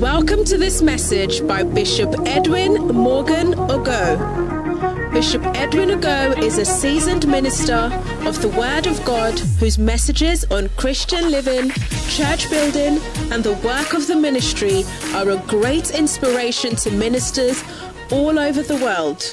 Welcome to this message by Bishop Edwin Morgan Ogo. Bishop Edwin Ogo is a seasoned minister of the Word of God whose messages on Christian living, church building, and the work of the ministry are a great inspiration to ministers all over the world.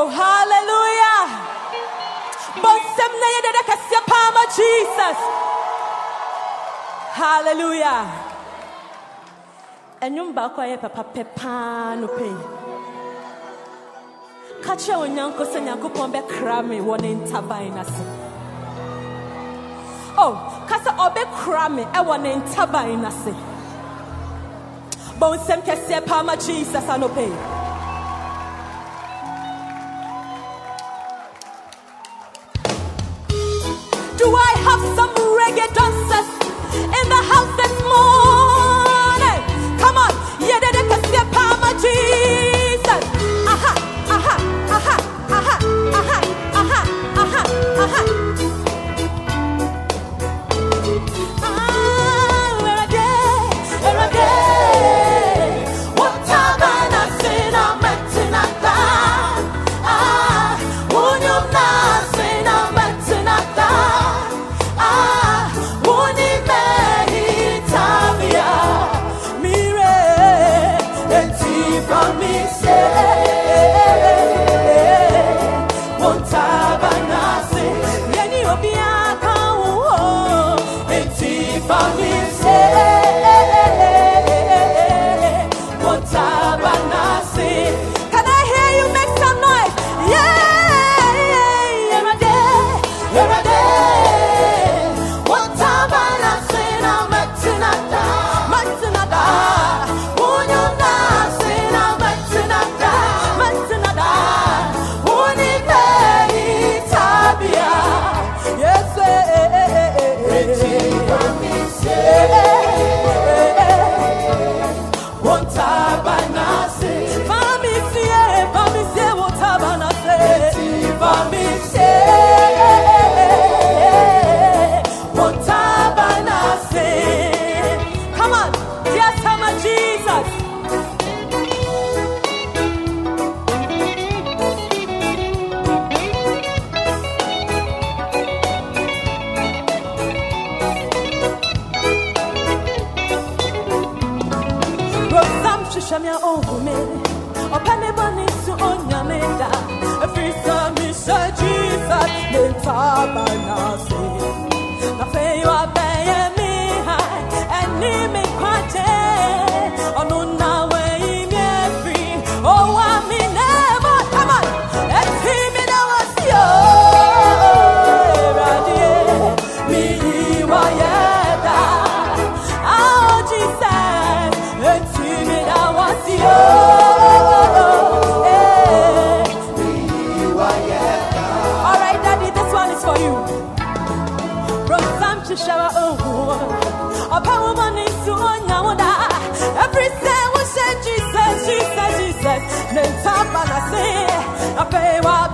Oh, hallelujah. Bonsem na yede de kasiya pama Jesus. Hallelujah. Enyum baako a yɛ pɛpapɛ paa no pɛ yi. Ka kyerɛ onyanko sɛ nyankopɔn bɛkra me wɔ ne ntaban n'ase. Oh, ka sɛ ɔbɛkra me ɛwɔ ne ntaban n'ase. Bonsem kɛseɛ paa ma Jesus anɔpɛ have some reggae dancers in the house this morning? Come on, yeah, they can see Palma Jesus. Me pay what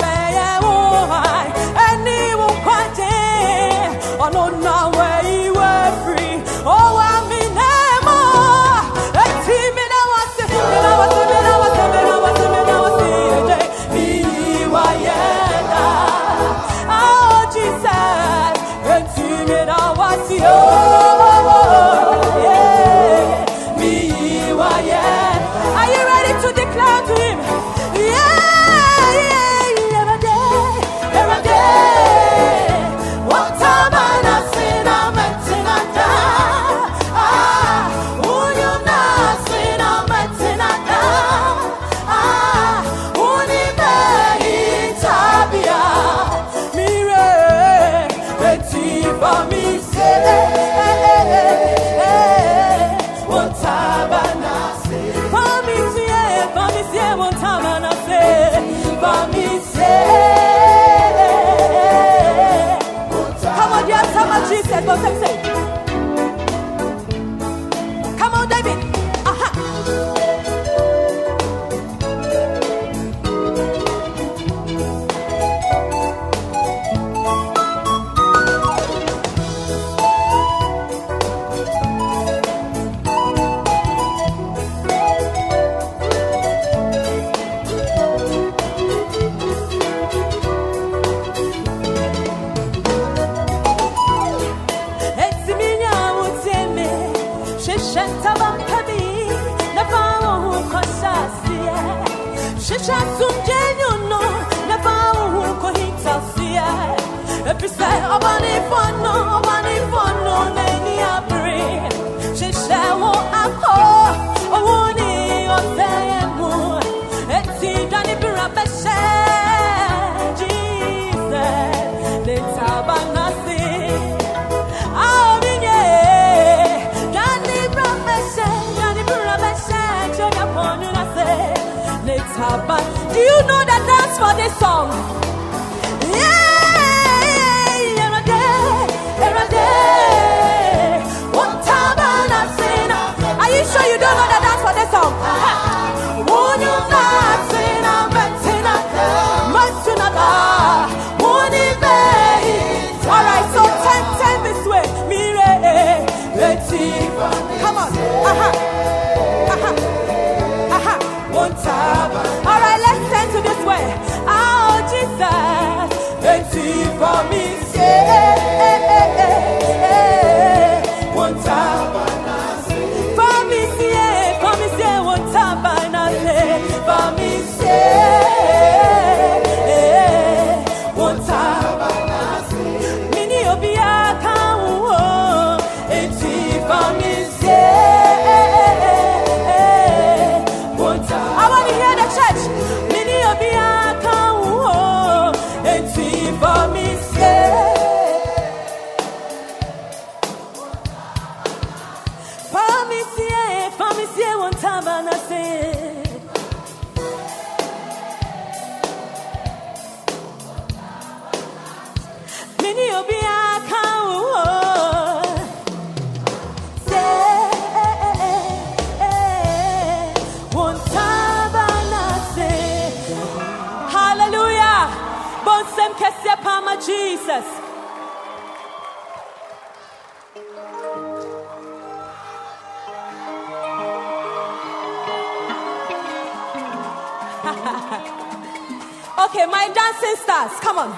Okay, my dancing stars, come on,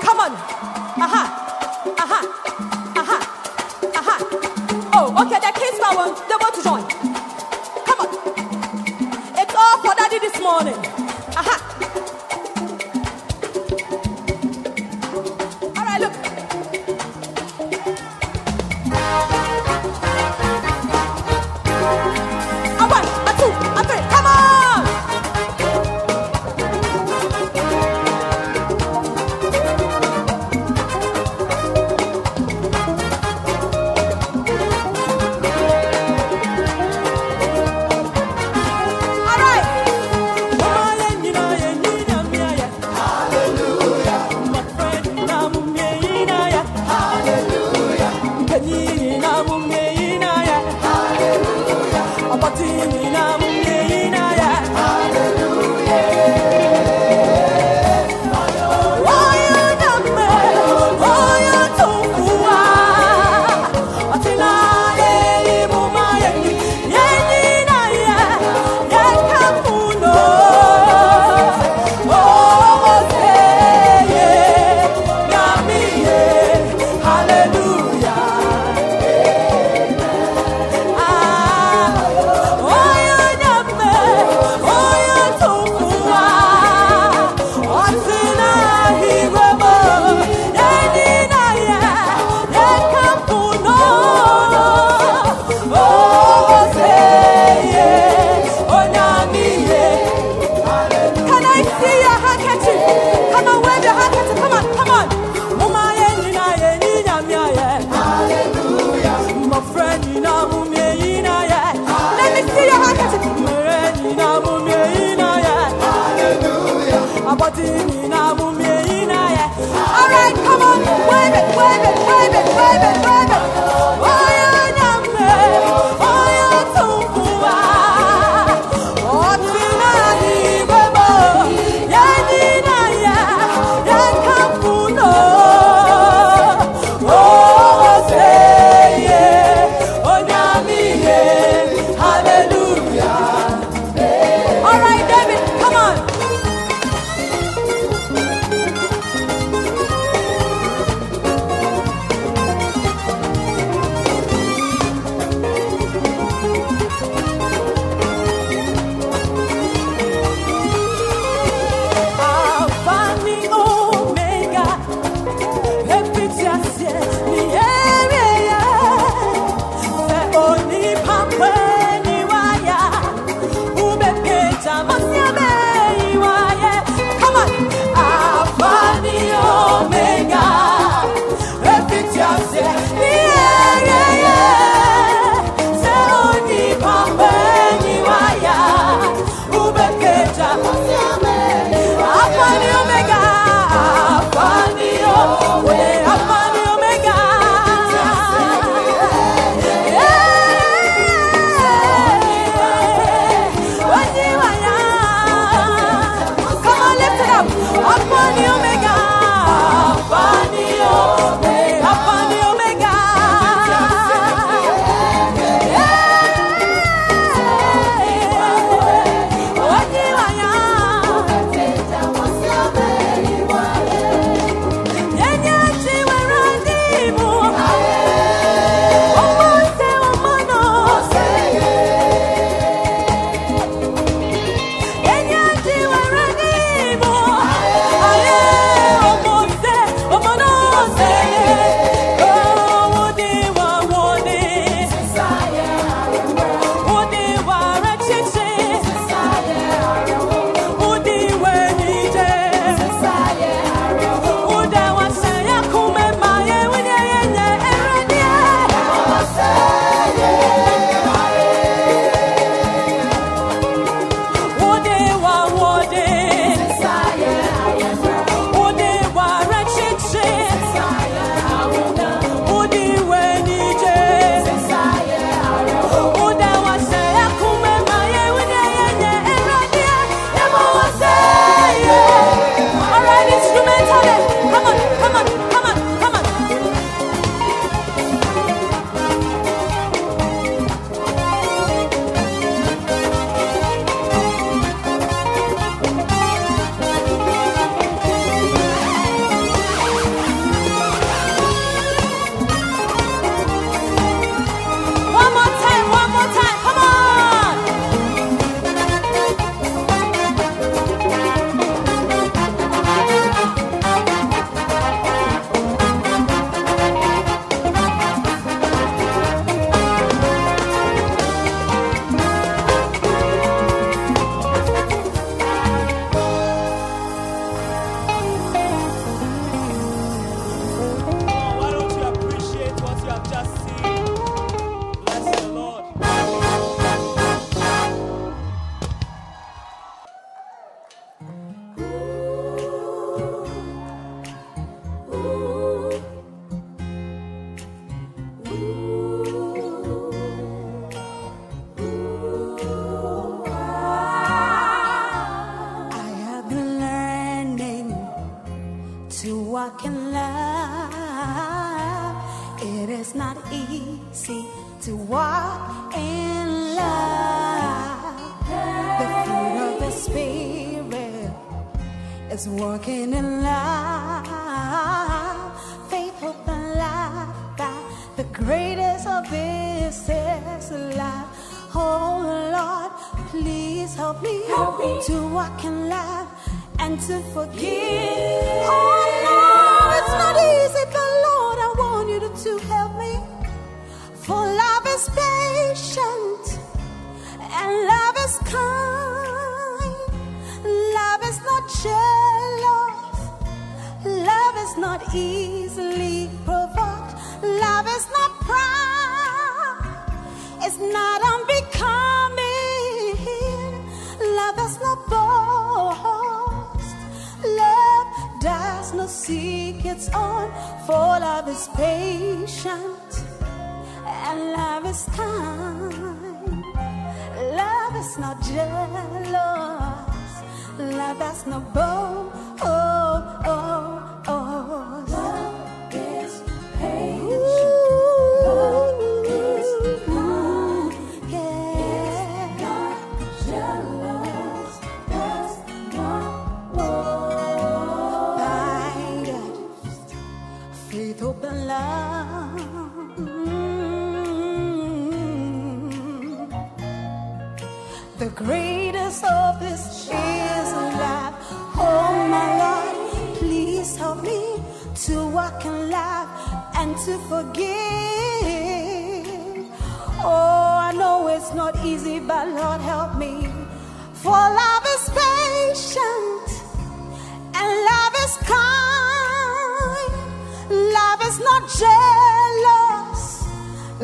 come on. Aha, aha, aha, aha. Oh, okay, the kids power, they want to join. Come on. It's all for daddy this morning.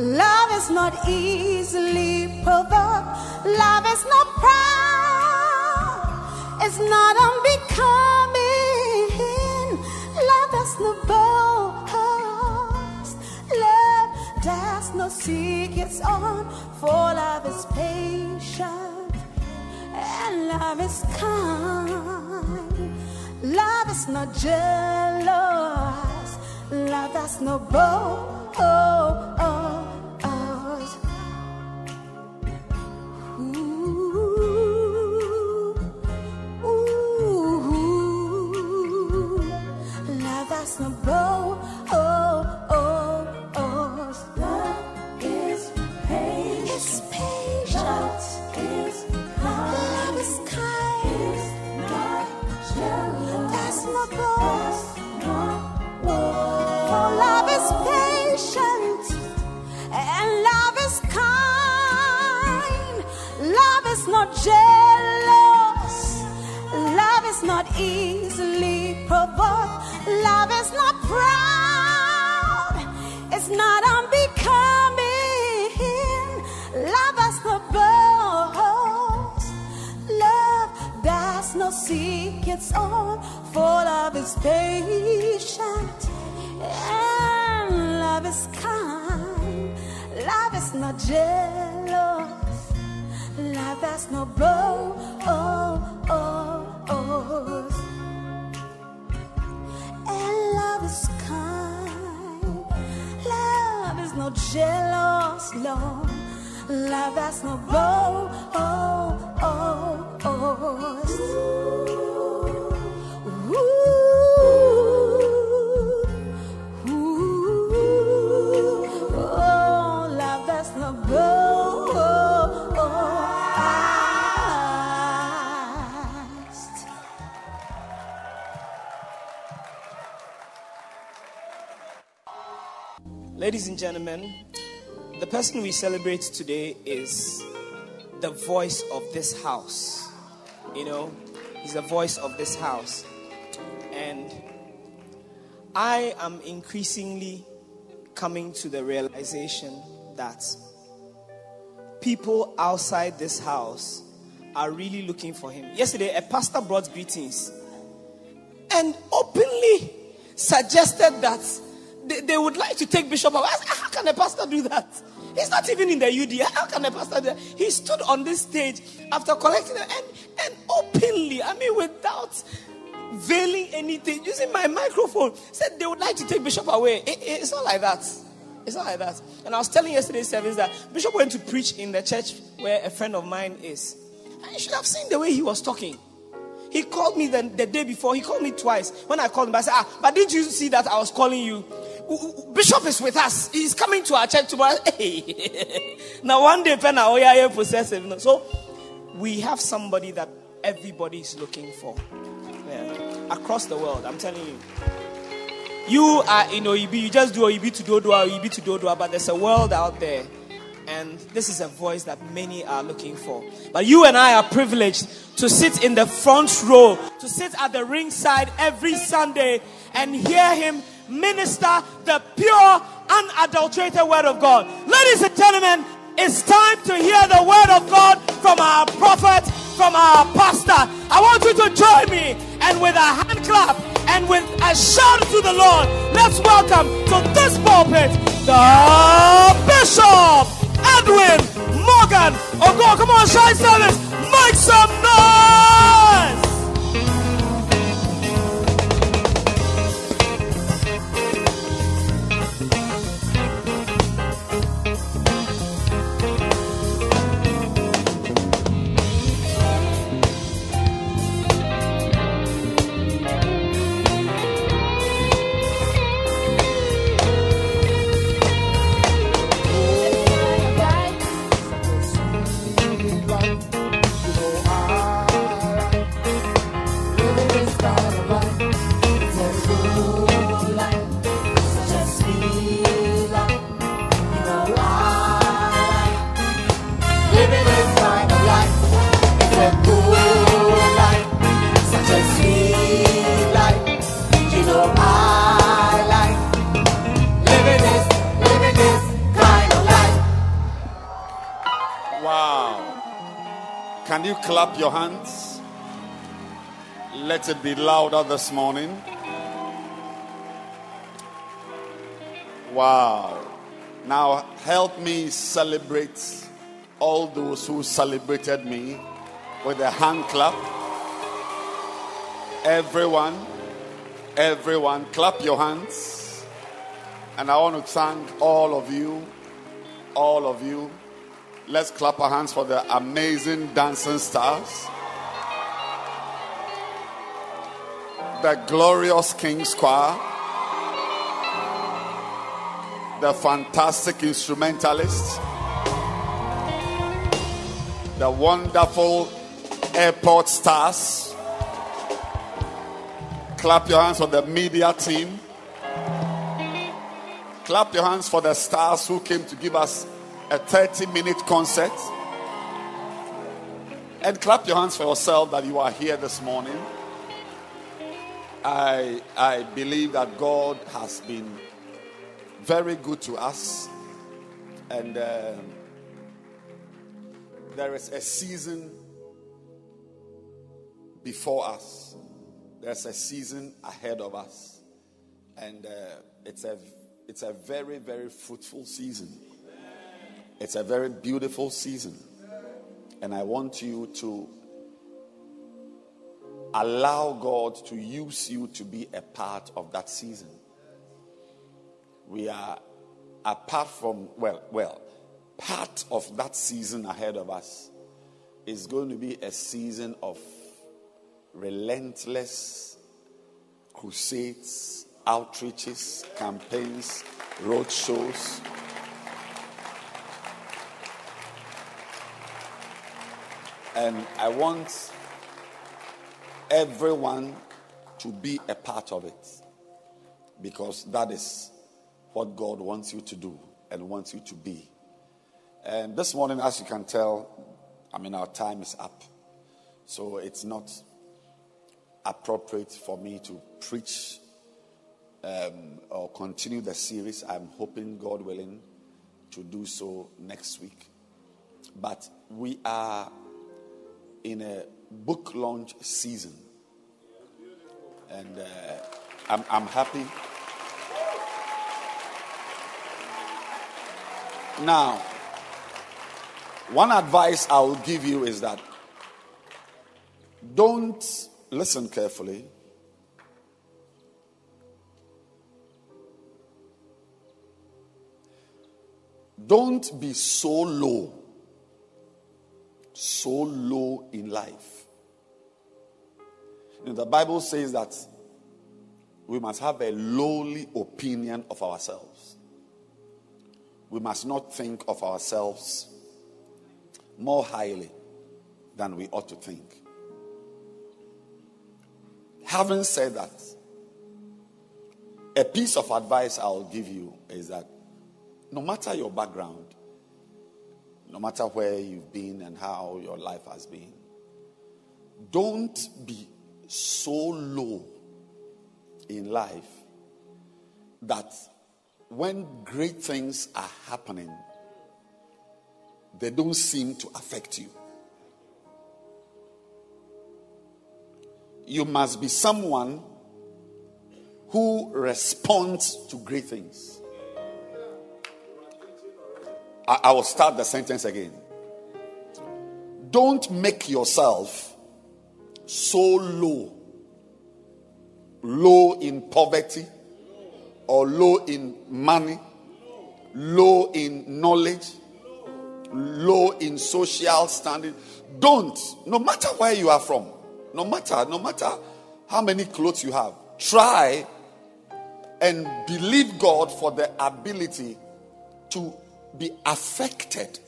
Love is not easily provoked. Love is not proud. It's not unbecoming. Love does not boast. Love does not seek its own. For love is patient and love is kind. Love is not jealous. Love does not boast. Easily provoked. Love is not proud. It's not unbecoming. Love has no boast. Love does not seek its own, for love is patient and love is kind. Love is not jealous. Love has no bow. Oh, oh, oh. Love is kind. Love is not jealous, no. Love has no bow. Oh, oh, oh. Ooh, Ladies and gentlemen, the person we celebrate today is the voice of this house. You know, he's the voice of this house. And I am increasingly coming to the realization that people outside this house are really looking for him. Yesterday, a pastor brought greetings and openly suggested that they, they would like to take Bishop away. Said, How can a pastor do that? He's not even in the UD. How can a pastor do that? He stood on this stage after collecting them and, and openly, I mean, without veiling anything, using my microphone, said they would like to take Bishop away. It- it- it's not like that. It's not like that. And I was telling yesterday's service that Bishop went to preach in the church where a friend of mine is. And you should have seen the way he was talking. He called me the, the day before. He called me twice. When I called him, I said, ah, but didn't you see that I was calling you? Bishop is with us. He's coming to our church tomorrow. Now one day, pen oh yeah, possessive. So we have somebody that everybody is looking for. Yeah. Across the world, I'm telling you. You are in Oyibi, you just do Oyibi to Dodowa, Oyibi to Dodowa, but there's a world out there and this is a voice that many are looking for. But you and I are privileged to sit in the front row, to sit at the ringside every Sunday and hear him minister the pure, unadulterated word of God. Ladies and gentlemen, it's time to hear the word of God from our prophet, from our pastor. I want you to join me and with a hand clap and with a shout to the Lord, let's welcome to this pulpit the Bishop Edwin Morgan. Oh, God, come on, shine service. Make some noise. Clap your hands. Let it be louder this morning. Wow. Now help me celebrate all those who celebrated me with a hand clap. Everyone, everyone, clap your hands. And I want to thank all of you, all of you Let's clap our hands for the amazing dancing stars. The glorious King's Choir. The fantastic instrumentalists. The wonderful airport stars. Clap your hands for the media team. Clap your hands for the stars who came to give us a 30 minute concert. And clap your hands for yourself that you are here this morning. I, I believe that God has been very good to us. And uh, there is a season before us, there's a season ahead of us. And uh, it's, a, it's a very, very fruitful season. It's a very beautiful season. And I want you to allow God to use you to be a part of that season. We are apart from well, well, part of that season ahead of us is going to be a season of relentless crusades, outreaches, campaigns, road shows And I want everyone to be a part of it because that is what God wants you to do and wants you to be. And this morning, as you can tell, I mean, our time is up. So it's not appropriate for me to preach um, or continue the series. I'm hoping, God willing, to do so next week. But we are in a book launch season. And uh, I'm, I'm happy. Now, one advice I will give you is that don't listen carefully. Don't be so low so low in life You know, the Bible says that we must have a lowly opinion of ourselves. We must not think of ourselves more highly than we ought to think. Having said that, a piece of advice I'll give you is that no matter your background, no matter where you've been and how your life has been, don't be so low in life that when great things are happening, they don't seem to affect you. You must be someone who responds to great things. I, I will start the sentence again. Don't make yourself so low, low in poverty, or low in money, low in knowledge, low in social standing. Don't, no matter where you are from, no matter, no matter how many clothes you have, try and believe God for the ability to be affected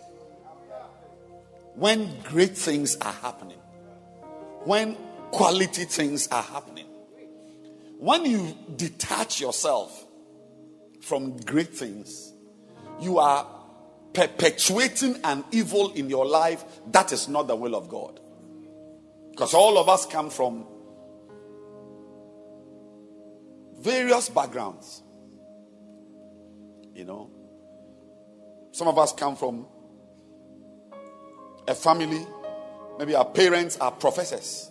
when great things are happening, when quality things are happening. When you detach yourself from great things, you are perpetuating an evil in your life that is not the will of God. Because all of us come from various backgrounds. You know, some of us come from a family, maybe our parents are professors.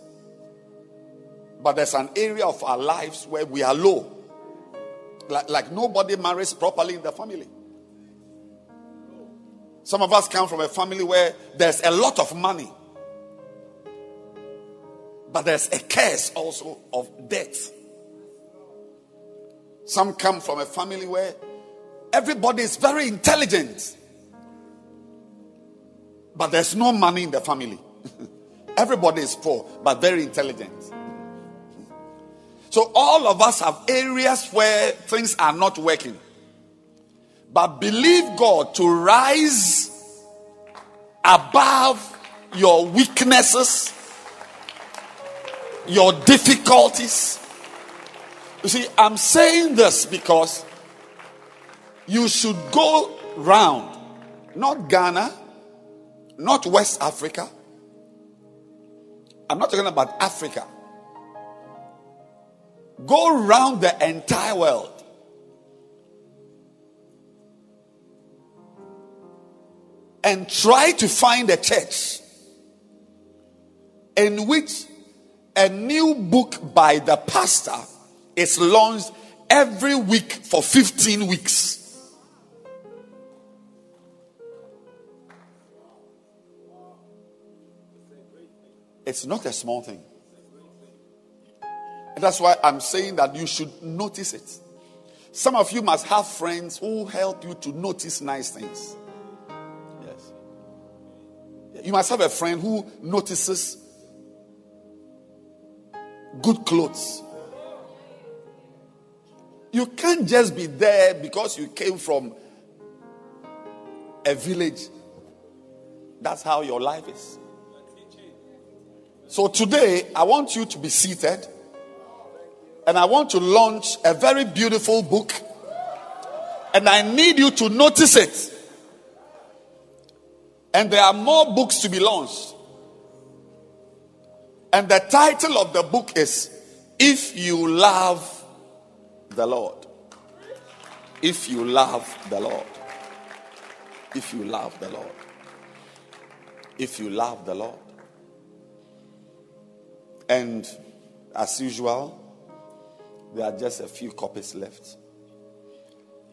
But there's an area of our lives where we are low. Like, like nobody marries properly in the family. Some of us come from a family where there's a lot of money. But there's a curse also of death. Some come from a family where everybody is very intelligent, but there's no money in the family. everybody is poor, but very intelligent. So, all of us have areas where things are not working. But believe God to rise above your weaknesses, your difficulties, you see, I'm saying this because you should go round, not Ghana, not West Africa. I'm not talking about Africa. Go round the entire world. And try to find a church in which a new book by the pastor is launched every week for 15 weeks. It's not a small thing. And that's why I'm saying that you should notice it. Some of you must have friends who help you to notice nice things. Yes. You must have a friend who notices good clothes. You can't just be there because you came from a village. That's how your life is. So today, I want you to be seated and I want to launch a very beautiful book. And I need you to notice it. And there are more books to be launched. And the title of the book is If You Love the Lord. If you love the Lord. If you love the Lord. If you love the Lord. And as usual, there are just a few copies left.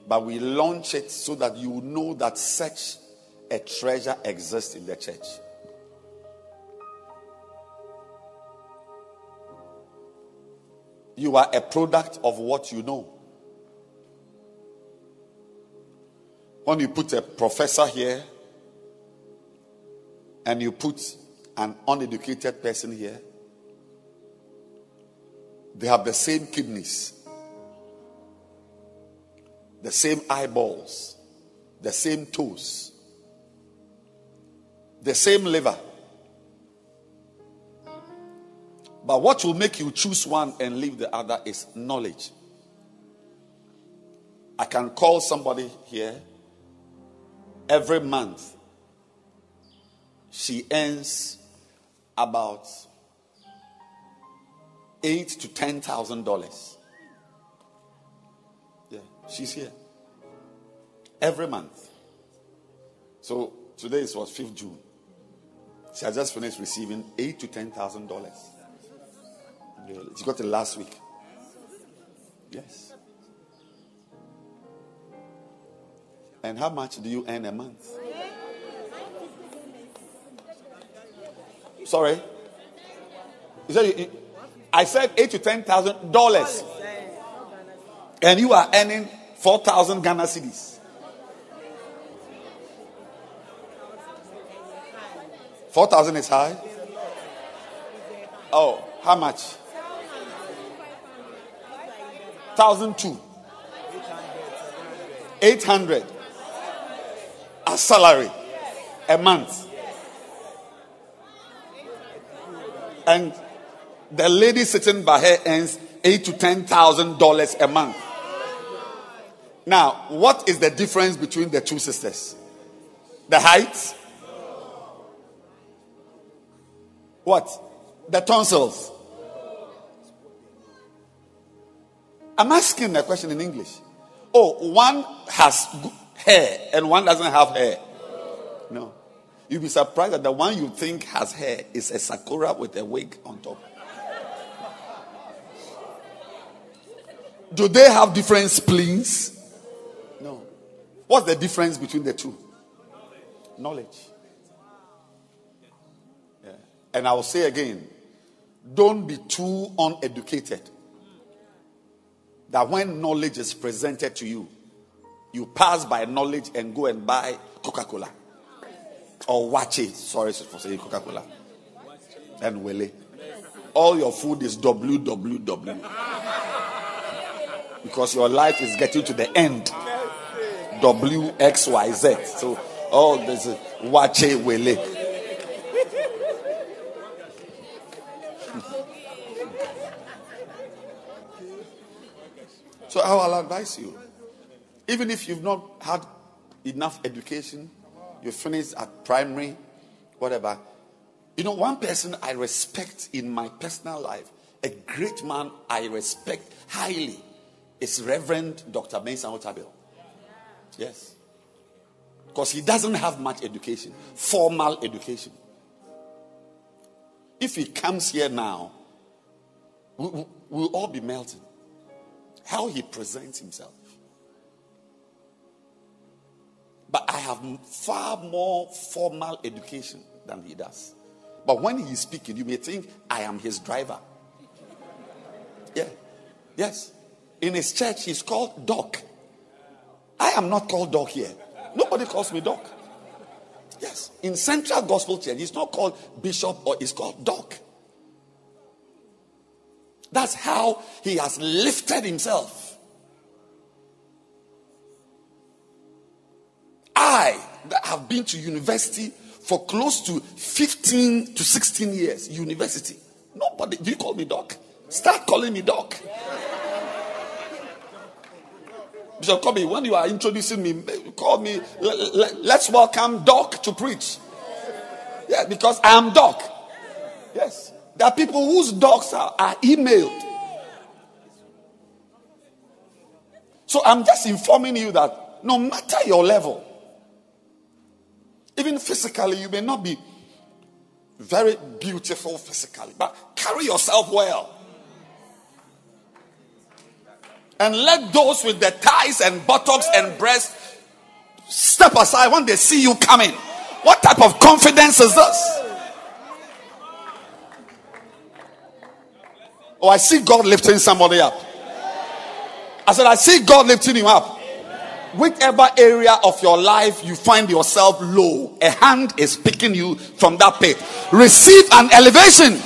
But we launch it so that you know that such a treasure exists in the church. You are a product of what you know. When you put a professor here and you put an uneducated person here, They have the same kidneys, the same eyeballs, the same toes, the same liver. But what will make you choose one and leave the other is knowledge. I can call somebody here every month. She earns about eight to ten thousand dollars. Yeah, she's here every month. So today what fifth June. She has just finished receiving eight to ten thousand dollars. She got it last week. Yes. And how much do you earn a month? Sorry. You said you, I said eight to ten thousand dollars, and you are earning four thousand Ghana cedis. Four thousand is high. Oh, how much? Thousand two. Eight hundred. A salary a month. And the lady sitting by her earns eight to ten thousand dollars a month. Now, what is the difference between the two sisters? The height? What? The tonsils. I'm asking a question in English. Oh, one has hair and one doesn't have hair. No. You'll be surprised that the one you think has hair is a sakura with a wig on top. Do they have different spleens? No. What's the difference between the two? Knowledge. Yeah. And I will say again don't be too uneducated. That when knowledge is presented to you, you pass by knowledge and go and buy Coca Cola or watch it. Sorry for saying Coca Cola and Willie. All your food is www because your life is getting to the end. W X Y Z. So all this is Wache Wele. so I will advise you, even if you've not had enough education, you finished at primary, whatever. You know, one person I respect in my personal life, a great man I respect highly is Reverend Dr. Mensa Otabil. Yes. Because he doesn't have much education, formal education. If he comes here now, we, will all be melting. How he presents himself. But I have far more formal education than he does. But when he's speaking, you may think I am his driver. Yeah. Yes. In his church, he's called Doc. I am not called Doc here. Nobody calls me Doc. Yes. In Central Gospel Church, he's not called Bishop or he's called Doc. That's how he has lifted himself. I have been to university for close to 15 to 16 years, university. Nobody, do you call me doc? Start calling me doc. Bishop Kobe, when you are introducing me, call me, let's welcome Doc to preach. Yeah, because I am Doc. Yes. There are people whose docs are, are emailed. So I'm just informing you that no matter your level, even physically, you may not be very beautiful physically, but carry yourself well. And let those with the thighs and buttocks and breasts step aside when they see you coming. What type of confidence is this? Oh, I see God lifting somebody up. I said, I see God lifting you up. Whichever area of your life you find yourself low, a hand is picking you from that pit. Receive an elevation.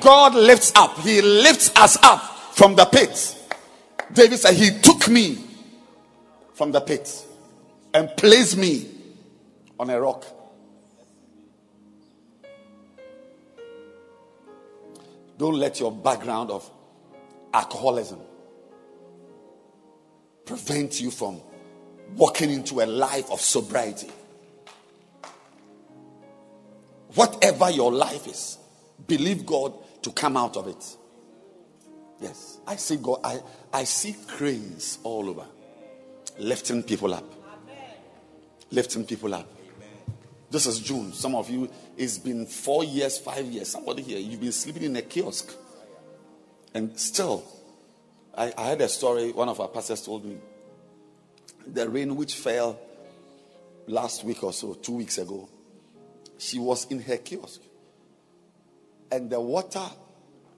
God lifts up. He lifts us up from the pit. David said, He took me from the pit and placed me on a rock. Don't let your background of alcoholism prevent you from walking into a life of sobriety. Whatever your life is, believe God to come out of it. Yes, I see God. I, I see cranes all over, lifting people up, lifting people up. This is June. Some of you, it's been four years, five years. Somebody here, you've been sleeping in a kiosk. And still, I, I heard a story, one of our pastors told me. The rain which fell last week or so, two weeks ago, she was in her kiosk. And the water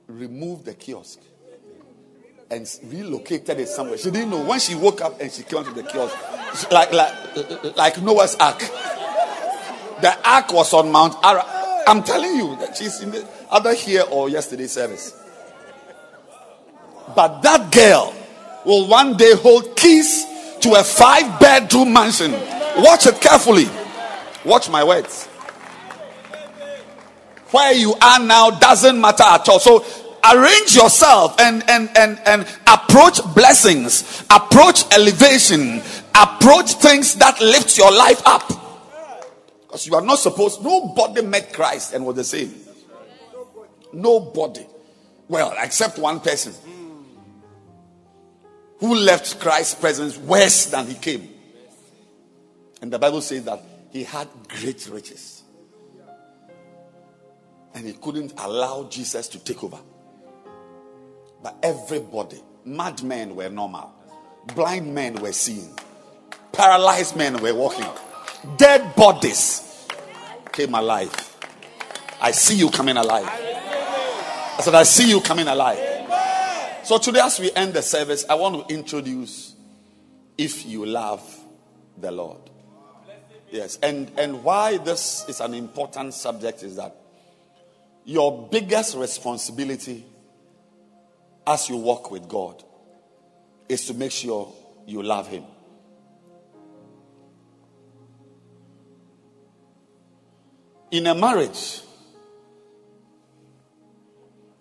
removed the kiosk and relocated it somewhere. She didn't know. When she woke up and she came to the kiosk, like, like, like Noah's Ark. The ark was on Mount Ara. I'm telling you that she's in the other here or yesterday's service. But that girl will one day hold keys to a five bedroom mansion. Watch it carefully. Watch my words. Where you are now doesn't matter at all. So arrange yourself and and and and approach blessings, approach elevation, approach things that lift your life up. Because you are not supposed, nobody met Christ and was the same. Nobody. Well, except one person who left Christ's presence worse than he came. And the Bible says that he had great riches. And he couldn't allow Jesus to take over. But everybody, madmen were normal, blind men were seeing, paralyzed men were walking dead bodies came alive. I see you coming alive. I said, I see you coming alive. So today, as we end the service, I want to introduce if you love the Lord. Yes, and, and why this is an important subject is that your biggest responsibility as you walk with God is to make sure you love Him. In a marriage,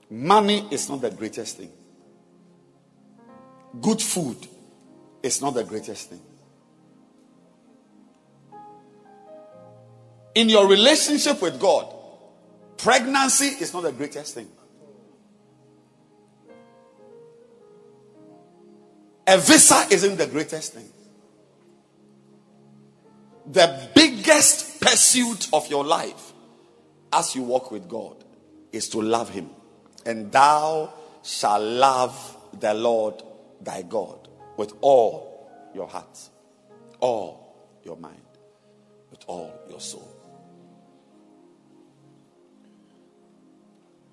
money is not the greatest thing. Good food is not the greatest thing. In your relationship with God, pregnancy is not the greatest thing. A visa isn't the greatest thing. The biggest pursuit of your life as you walk with God is to love Him. And thou shalt love the Lord thy God with all your heart, all your mind, with all your soul.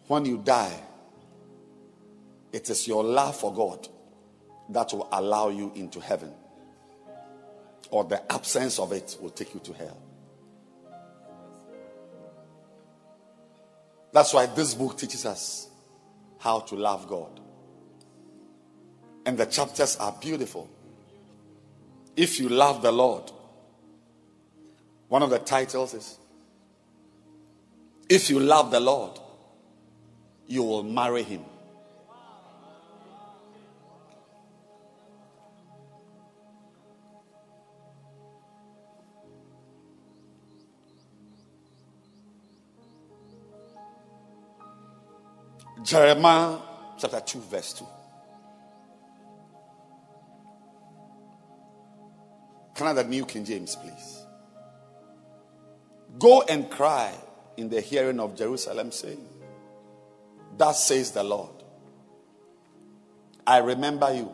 When you die, it is your love for God that will allow you into heaven or the absence of it will take you to hell. That's why this book teaches us how to love God. And the chapters are beautiful. If you love the Lord, one of the titles is If you love the Lord, you will marry him. Jeremiah chapter 2, verse 2. Can I have the New King James, please? Go and cry in the hearing of Jerusalem, saying, Thus says the Lord, I remember you,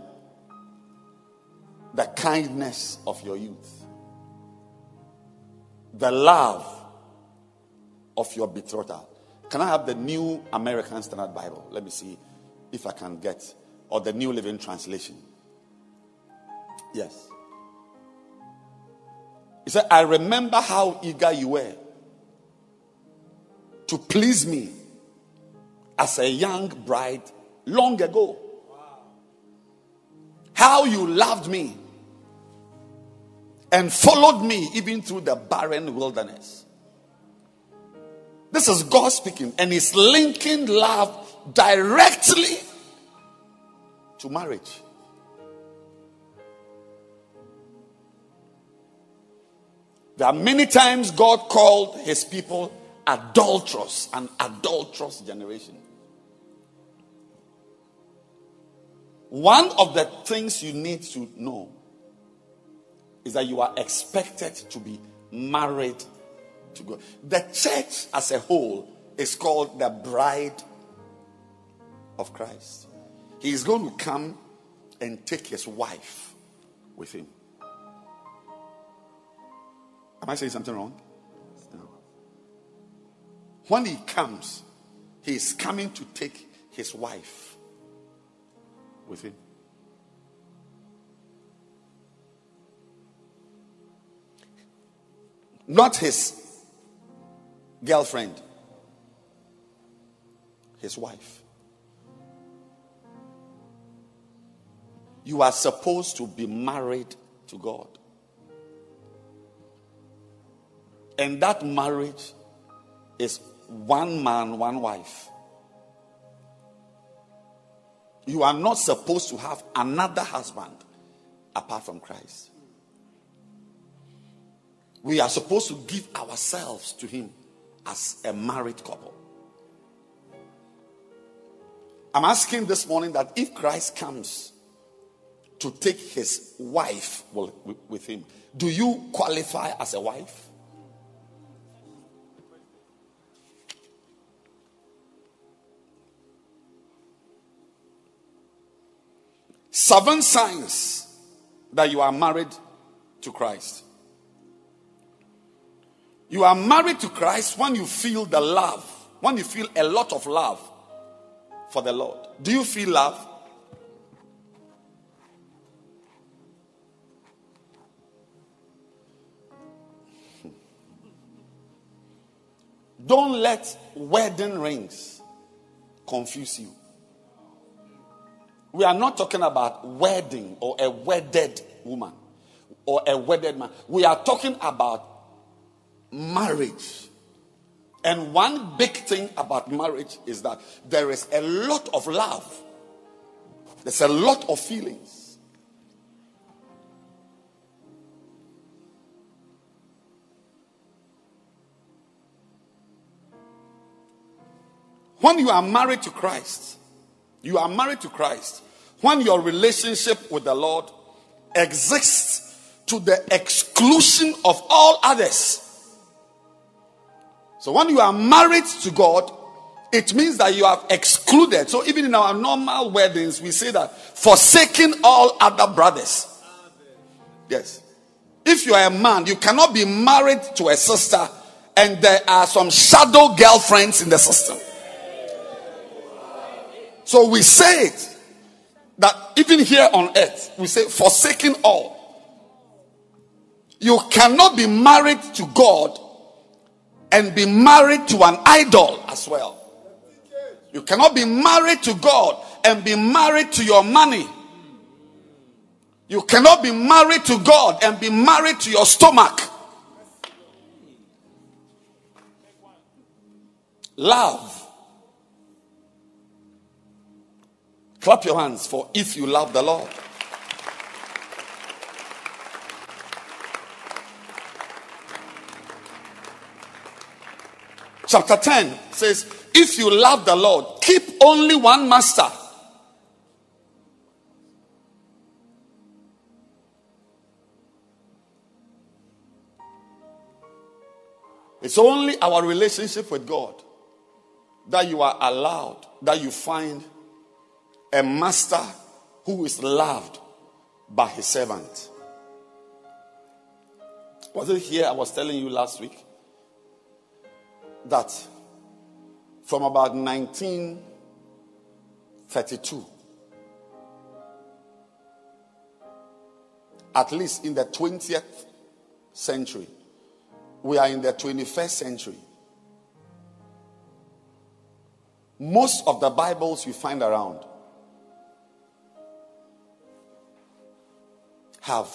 the kindness of your youth, the love of your betrothal. Can I have the New American Standard Bible? Let me see if I can get, or the New Living Translation. Yes. He said, I remember how eager you were to please me as a young bride long ago. How you loved me and followed me even through the barren wilderness. This is God speaking, and He's linking love directly to marriage. There are many times God called His people adulterous, an adulterous generation. One of the things you need to know is that you are expected to be married to God. The church as a whole is called the bride of Christ. He is going to come and take his wife with him. Am I saying something wrong? No. When he comes, he is coming to take his wife with him. Not his girlfriend, his wife. You are supposed to be married to God. And that marriage is one man, one wife. You are not supposed to have another husband apart from Christ. We are supposed to give ourselves to Him as a married couple. I'm asking this morning that if Christ comes to take his wife with him, do you qualify as a wife? Seven signs that you are married to Christ. You are married to Christ when you feel the love, when you feel a lot of love for the Lord. Do you feel love? Don't let wedding rings confuse you. We are not talking about wedding or a wedded woman or a wedded man. We are talking about marriage. And one big thing about marriage is that there is a lot of love, there's a lot of feelings. When you are married to Christ, you are married to Christ. When your relationship with the Lord exists to the exclusion of all others, so when you are married to God, it means that you have excluded. So even in our normal weddings, we say that forsaking all other brothers. Yes. If you are a man, you cannot be married to a sister and there are some shadow girlfriends in the system. So we say it that even here on earth, we say forsaking all. You cannot be married to God and be married to an idol as well. You cannot be married to God and be married to your money. You cannot be married to God and be married to your stomach. Love. Clap your hands for if you love the Lord. Chapter 10 says, If you love the Lord, keep only one master. It's only our relationship with God that you are allowed, that you find a master who is loved by his servant. Was it here I was telling you last week? That from about 1932, at least in the 20th century, we are in the 21st century. most of the Bibles you find around have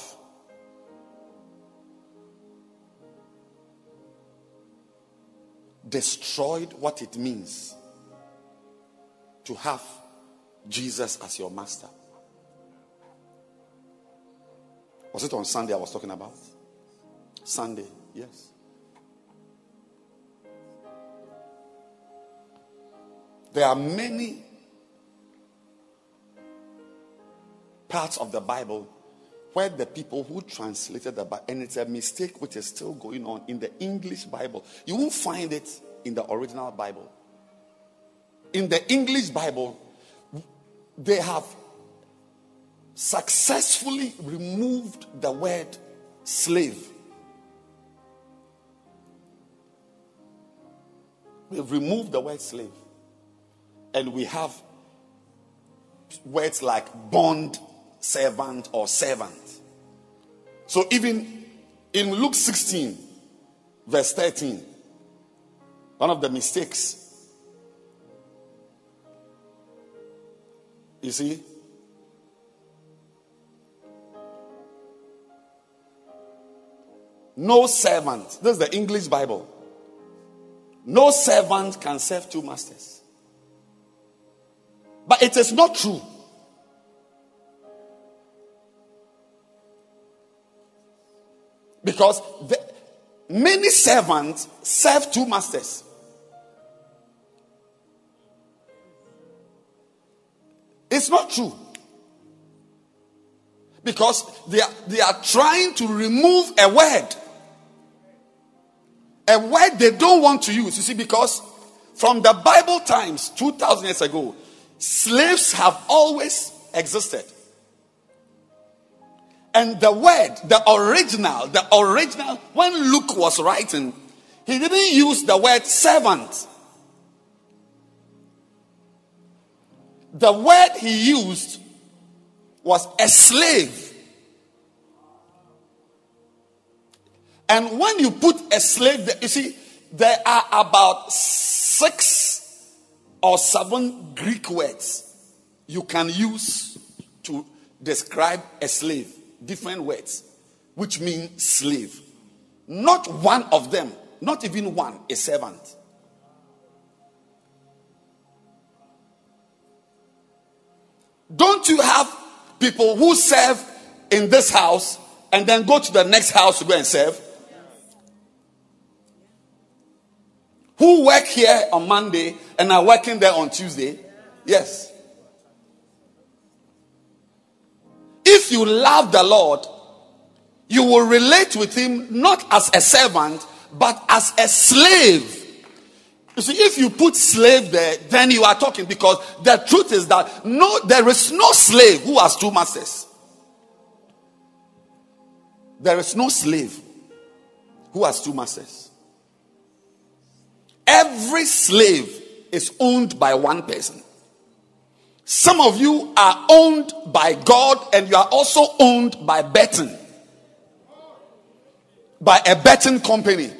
destroyed what it means to have Jesus as your master. Was it on Sunday I was talking about? Sunday, yes. There are many parts of the Bible where the people who translated the Bible, and it's a mistake which is still going on in the English Bible. You won't find it in the original Bible. In the English Bible, they have successfully removed the word slave. They've removed the word slave. And we have words like bond servant or servant. So even in Luke 16, verse 13, one of the mistakes, you see, no servant, this is the English Bible. No servant can serve two masters. But it is not true. Because the, many servants serve two masters. It's not true. Because they are, they are trying to remove a word. A word they don't want to use. You see, because from the Bible times, 2,000 years ago, slaves have always existed. And the word, the original, the original, when Luke was writing, he didn't use the word servant. The word he used was a slave. And when you put a slave you see, there are about six or seven Greek words you can use to describe a slave different words which mean slave. Not one of them, not even one, a servant. Don't you have people who serve in this house and then go to the next house to go and serve? Who work here on Monday and are working there on Tuesday? Yes. If you love the Lord, you will relate with him not as a servant, but as a slave. You see, if you put slave there, then you are talking because the truth is that no, there is no slave who has two masters. There is no slave who has two masters. Every slave is owned by one person. Some of you are owned by God and you are also owned by betting. By a betting company.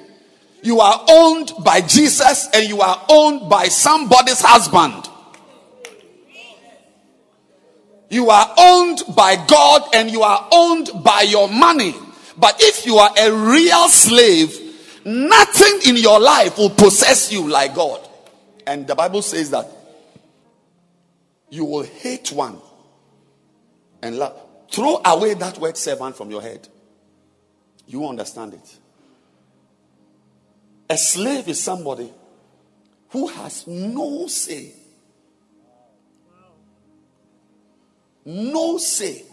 You are owned by Jesus and you are owned by somebody's husband. You are owned by God and you are owned by your money. But if you are a real slave, nothing in your life will possess you like God. And the Bible says that you will hate one and love. Throw away that word servant from your head. You understand it. A slave is somebody who has no say. No say.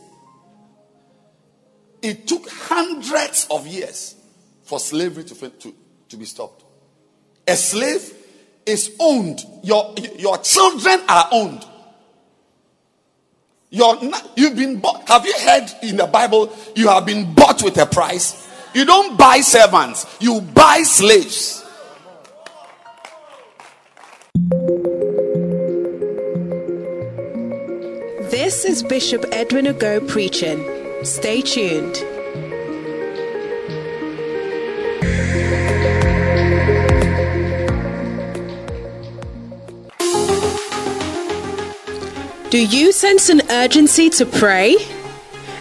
It took hundreds of years for slavery to, to, to be stopped. A slave is owned. Your, your children are owned. You're not, you've been bought. Have you heard in the Bible you have been bought with a price? You don't buy servants, you buy slaves. This is Bishop Edwin Ogo preaching. Stay tuned. Do you sense an urgency to pray?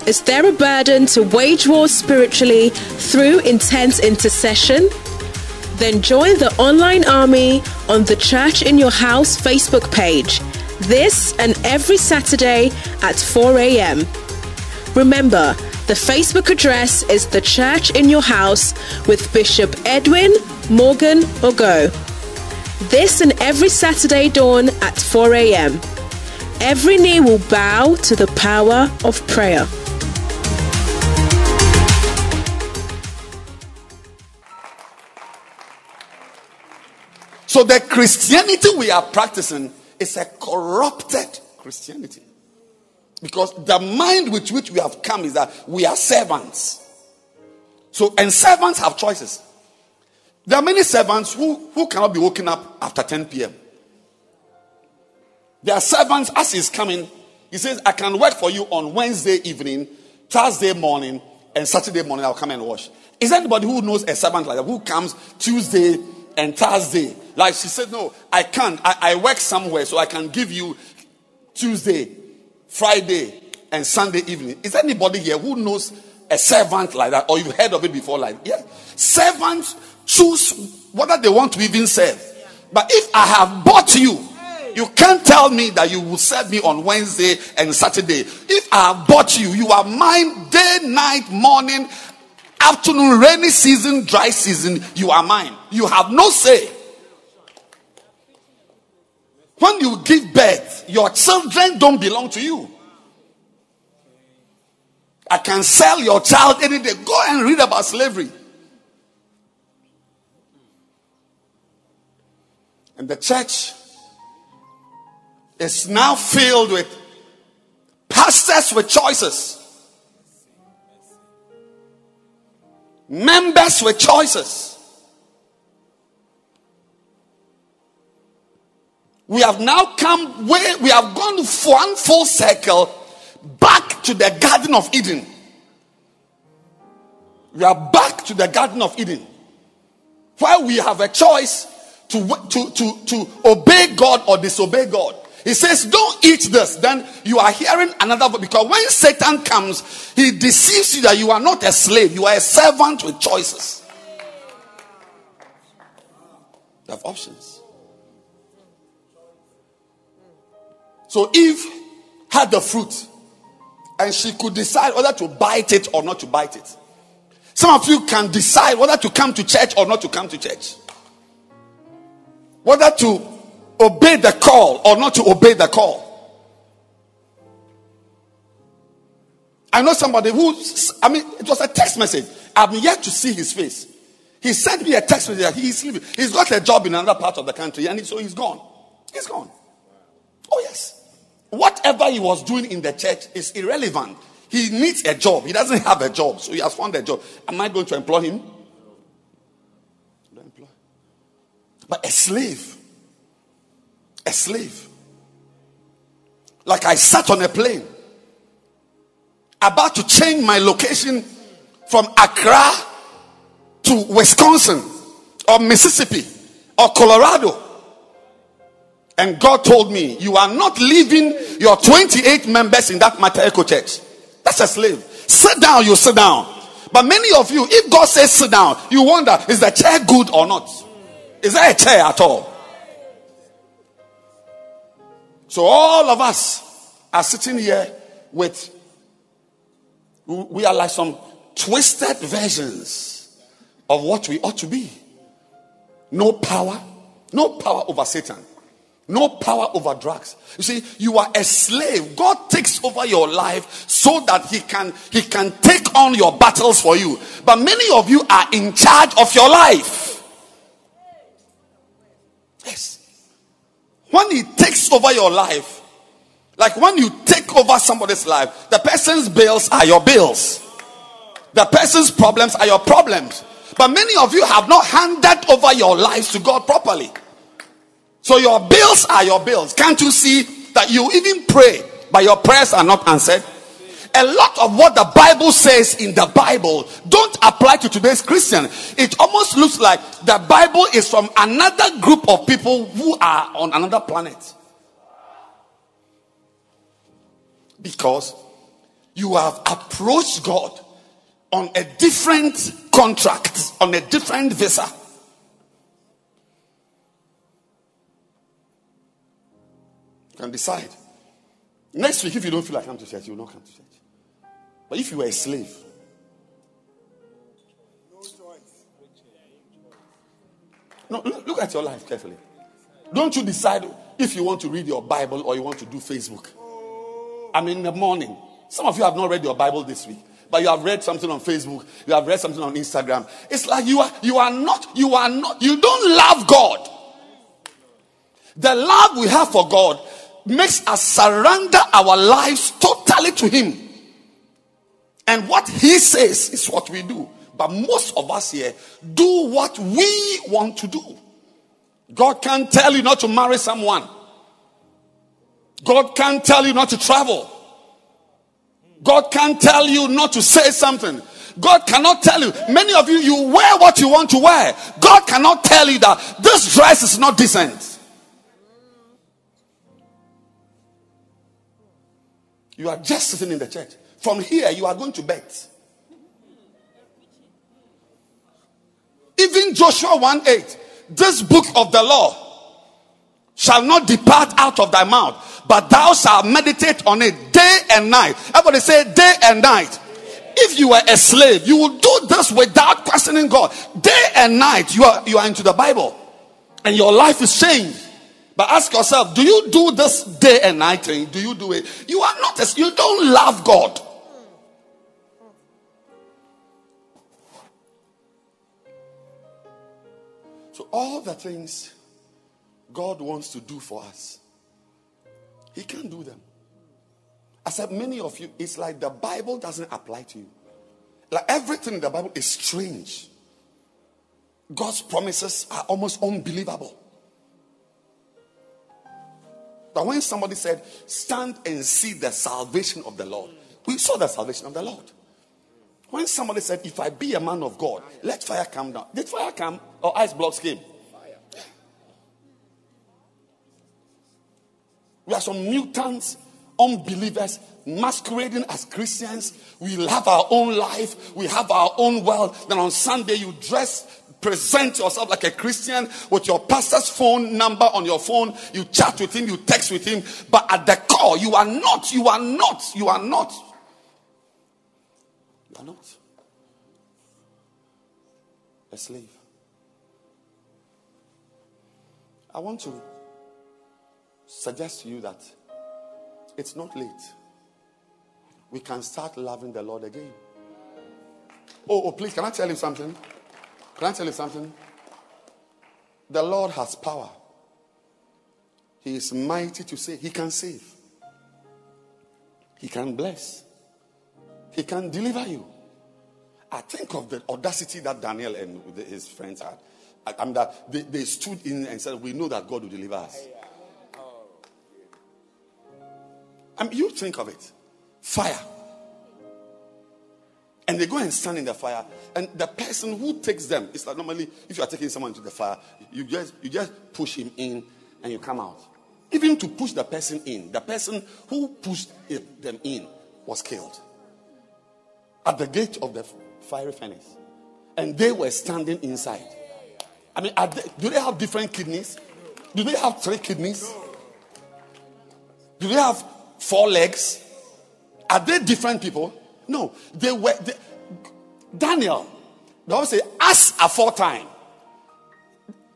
Is there a burden to wage war spiritually through intense intercession? Then join the online army on the Church in Your House Facebook page this and every Saturday at 4 a.m. Remember, the Facebook address is The Church in Your House with Bishop Edwin Morgan Ogo. This and every Saturday dawn at 4 a.m. Every knee will bow to the power of prayer. So the Christianity we are practicing is a corrupted Christianity. Because the mind with which we have come is that we are servants. So, and servants have choices. There are many servants who, who cannot be woken up after 10 p.m. There are servants, as he's coming, he says, I can work for you on Wednesday evening, Thursday morning, and Saturday morning. I'll come and wash. Is anybody who knows a servant like that who comes Tuesday and Thursday? Like she said, No, I can't. I, I work somewhere, so I can give you Tuesday, Friday, and Sunday evening. Is anybody here who knows a servant like that, or you've heard of it before? Like, yes, servants choose whether they want to even serve. But if I have bought you, you can't tell me that you will serve me on Wednesday and Saturday. If I have bought you, you are mine day, night, morning, afternoon, rainy season, dry season. You are mine. You have no say. When you give birth, your children don't belong to you. I can sell your child any day. Go and read about slavery. And the church is now filled with pastors with choices, members with choices. We have now come where we have gone for one full circle back to the Garden of Eden. We are back to the Garden of Eden where we have a choice to, to, to, to obey God or disobey God. He says, Don't eat this. Then you are hearing another voice. Because when Satan comes, he deceives you that you are not a slave, you are a servant with choices. You have options. So Eve had the fruit and she could decide whether to bite it or not to bite it. Some of you can decide whether to come to church or not to come to church. Whether to obey the call or not to obey the call. I know somebody who, I mean, it was a text message. I'm yet to see his face. He sent me a text message that he's leaving. He's got a job in another part of the country and so he's gone. He's gone. Oh, yes. Whatever he was doing in the church is irrelevant. He needs a job. He doesn't have a job, so he has found a job. Am I going to employ him? Employ. But a slave, a slave. Like I sat on a plane, about to change my location from Accra to Wisconsin or Mississippi or Colorado. And God told me, You are not leaving your 28 members in that matter Echo Church. That's a slave. Sit down, you sit down. But many of you, if God says sit down, you wonder, is the chair good or not? Is there a chair at all? So all of us are sitting here with, we are like some twisted versions of what we ought to be. No power, no power over Satan. No power over drugs. You see, you are a slave. God takes over your life so that he can he can take on your battles for you. But many of you are in charge of your life. Yes. When he takes over your life, like when you take over somebody's life, the person's bills are your bills. The person's problems are your problems. But many of you have not handed over your lives to God properly. So your bills are your bills. Can't you see that you even pray, but your prayers are not answered? A lot of what the Bible says in the Bible don't apply to today's Christian. It almost looks like the Bible is from another group of people who are on another planet. Because you have approached God on a different contract, on a different visa. You can decide. Next week, if you don't feel like coming to church, you will not come to church. But if you were a slave, no, look, look at your life carefully. Don't you decide if you want to read your Bible or you want to do Facebook. I mean, in the morning. Some of you have not read your Bible this week, but you have read something on Facebook. You have read something on Instagram. It's like you are, you are not, you are not, you don't love God. The love we have for God makes us surrender our lives totally to Him. And what He says is what we do. But most of us here do what we want to do. God can't tell you not to marry someone. God can't tell you not to travel. God can't tell you not to say something. God cannot tell you. Many of you, you wear what you want to wear. God cannot tell you that this dress is not decent. You are just sitting in the church. From here, you are going to bet. Even Joshua 1 8, this book of the law shall not depart out of thy mouth, but thou shalt meditate on it day and night. Everybody say day and night. If you were a slave, you will do this without questioning God. Day and night, you are you are into the Bible, and your life is changed. But ask yourself, do you do this day and night thing? Do you do it? You are not as you don't love God. All the things God wants to do for us, He can't do them. I said, many of you, it's like the Bible doesn't apply to you. Like everything in the Bible is strange. God's promises are almost unbelievable. But when somebody said, Stand and see the salvation of the Lord, we saw the salvation of the Lord. When somebody said, If I be a man of God, let fire come down. Did fire come or ice blocks came? We are some mutants, unbelievers, masquerading as Christians. We have our own life, we have our own world. Then on Sunday, you dress, present yourself like a Christian with your pastor's phone number on your phone. You chat with him, you text with him. But at the core, you are not, you are not, you are not. You are not a slave. I want to suggest to you that it's not late. We can start loving the Lord again. Oh, oh, please, can I tell you something? Can I tell you something? The Lord has power. He is mighty to save. He can save. He can bless. He can deliver you. I think of the audacity that Daniel and his friends had. I, I mean, that they, they stood in and said, We know that God will deliver us. I oh. mean, um, you think of it fire. And they go and stand in the fire. And the person who takes them, it's like normally if you are taking someone to the fire, you just you just push him in and you come out. Even to push the person in, the person who pushed it, them in was killed at the gate of the fiery furnace. And they were standing inside. I mean, they, do they have different kidneys? Do they have three kidneys? Do they have four legs? Are they different people? No, they were. They, Daniel, the Bible say, ask aforetime.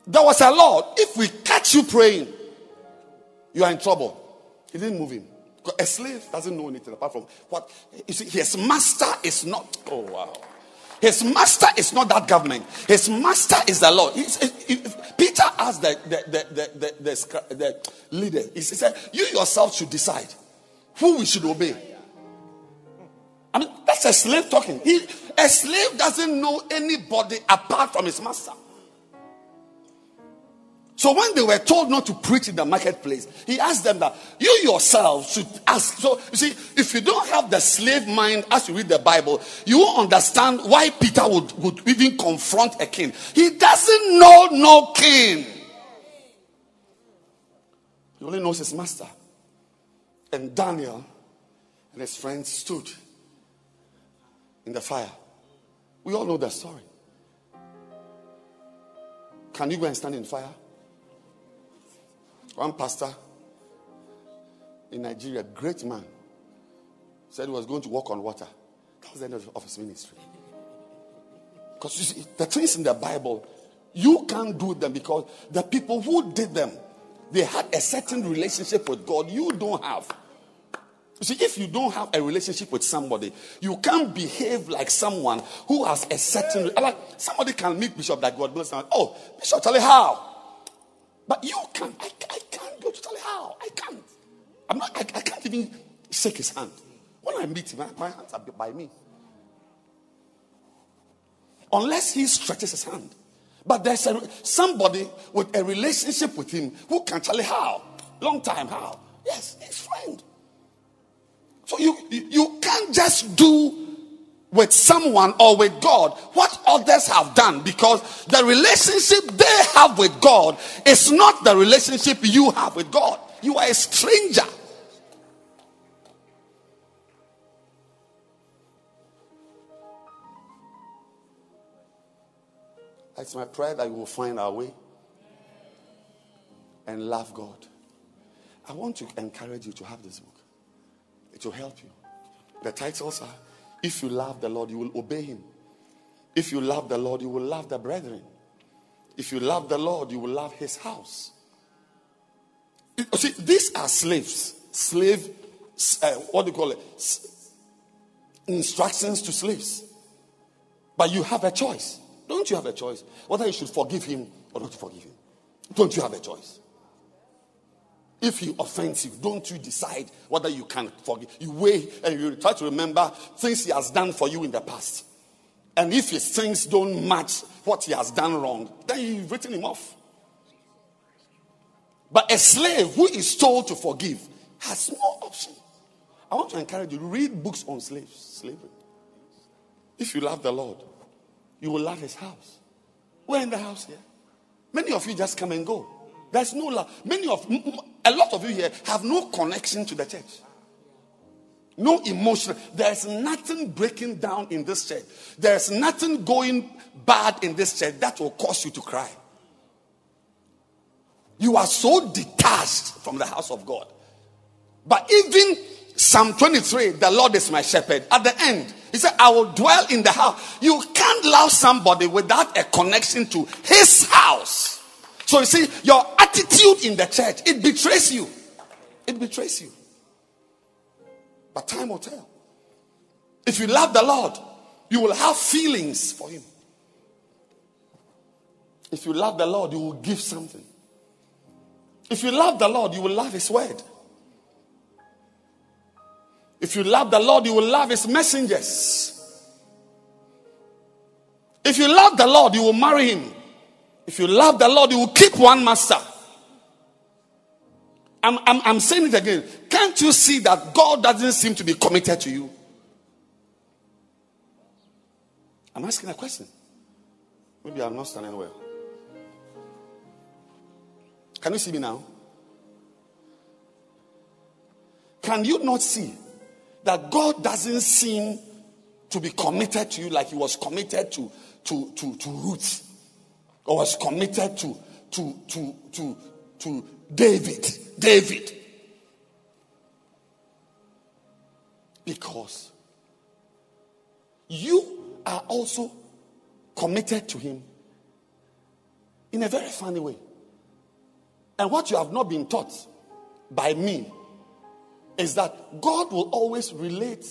There was a Lord. If we catch you praying, you are in trouble. He didn't move him. A slave doesn't know anything apart from what you see. His master is not. Oh wow. His master is not that government. His master is the Lord. Peter asked the, the, the, the, the, the leader, he said, You yourself should decide who we should obey. I mean, that's a slave talking. He, a slave doesn't know anybody apart from his master. So when they were told not to preach in the marketplace, he asked them that you yourself should ask. So you see, if you don't have the slave mind as you read the Bible, you won't understand why Peter would, would even confront a king. He doesn't know no king. He only knows his master. And Daniel and his friends stood in the fire. We all know that story. Can you go and stand in fire? One pastor in Nigeria, great man, said he was going to walk on water. That was the end of his ministry. Because you see, the things in the Bible, you can't do them because the people who did them, they had a certain relationship with God you don't have. You see, if you don't have a relationship with somebody, you can't behave like someone who has a certain. Like somebody can meet Bishop that God bless. Oh, Bishop tell me how? But you can't. I, I can't go to Charlie how? I can't. I'm not. I, I even shake his hand. When I meet him, my hands are by me. Unless he stretches his hand. But there's a, somebody with a relationship with him who can tell you how. Long time, how? Yes, his friend. So you, you can't just do with someone or with God what others have done because the relationship they have with God is not the relationship you have with God. You are a stranger. It's my prayer that we will find our way and love God. I want to encourage you to have this book. It will help you. The titles are If you love the Lord, you will obey him. If you love the Lord, you will love the brethren. If you love the Lord, you will love his house. see, these are slaves. Slave, uh, what do you call it? S- instructions to slaves. But you have a choice. Don't you have a choice? Whether you should forgive him or not forgive him. Don't you have a choice? If he offends you, don't you decide whether you can forgive? You weigh and you try to remember things he has done for you in the past. And if his things don't match what he has done wrong, then you've written him off. But a slave who is told to forgive has no option. I want to encourage you to read books on slaves, slavery. If you love the Lord, you will love his house. We're in the house here. Many of you just come and go. There's no love. Many of a lot of you here have no connection to the church. No emotion. There's nothing breaking down in this church. There's nothing going bad in this church that will cause you to cry. You are so detached from the house of God. But even Psalm 23, the Lord is my shepherd, at the end, he said, I will dwell in the house. You can't love somebody without a connection to his house. So you see, your attitude in the church, it betrays you. It betrays you. But time will tell. If you love the Lord, you will have feelings for him. If you love the Lord, you will give something. If you love the Lord, you will love his word. If you love the Lord, you will love his messengers. If you love the Lord, you will marry him. If you love the Lord, you will keep one master. I'm, I'm, I'm saying it again. Can't you see that God doesn't seem to be committed to you? I'm asking a question. Maybe I'm not standing well. Can you see me now? Can you not see that God doesn't seem to be committed to you like he was committed to, to, to, to Ruth or was committed to, to, to, to, to David. David. Because you are also committed to him in a very funny way. And what you have not been taught by me is that God will always relate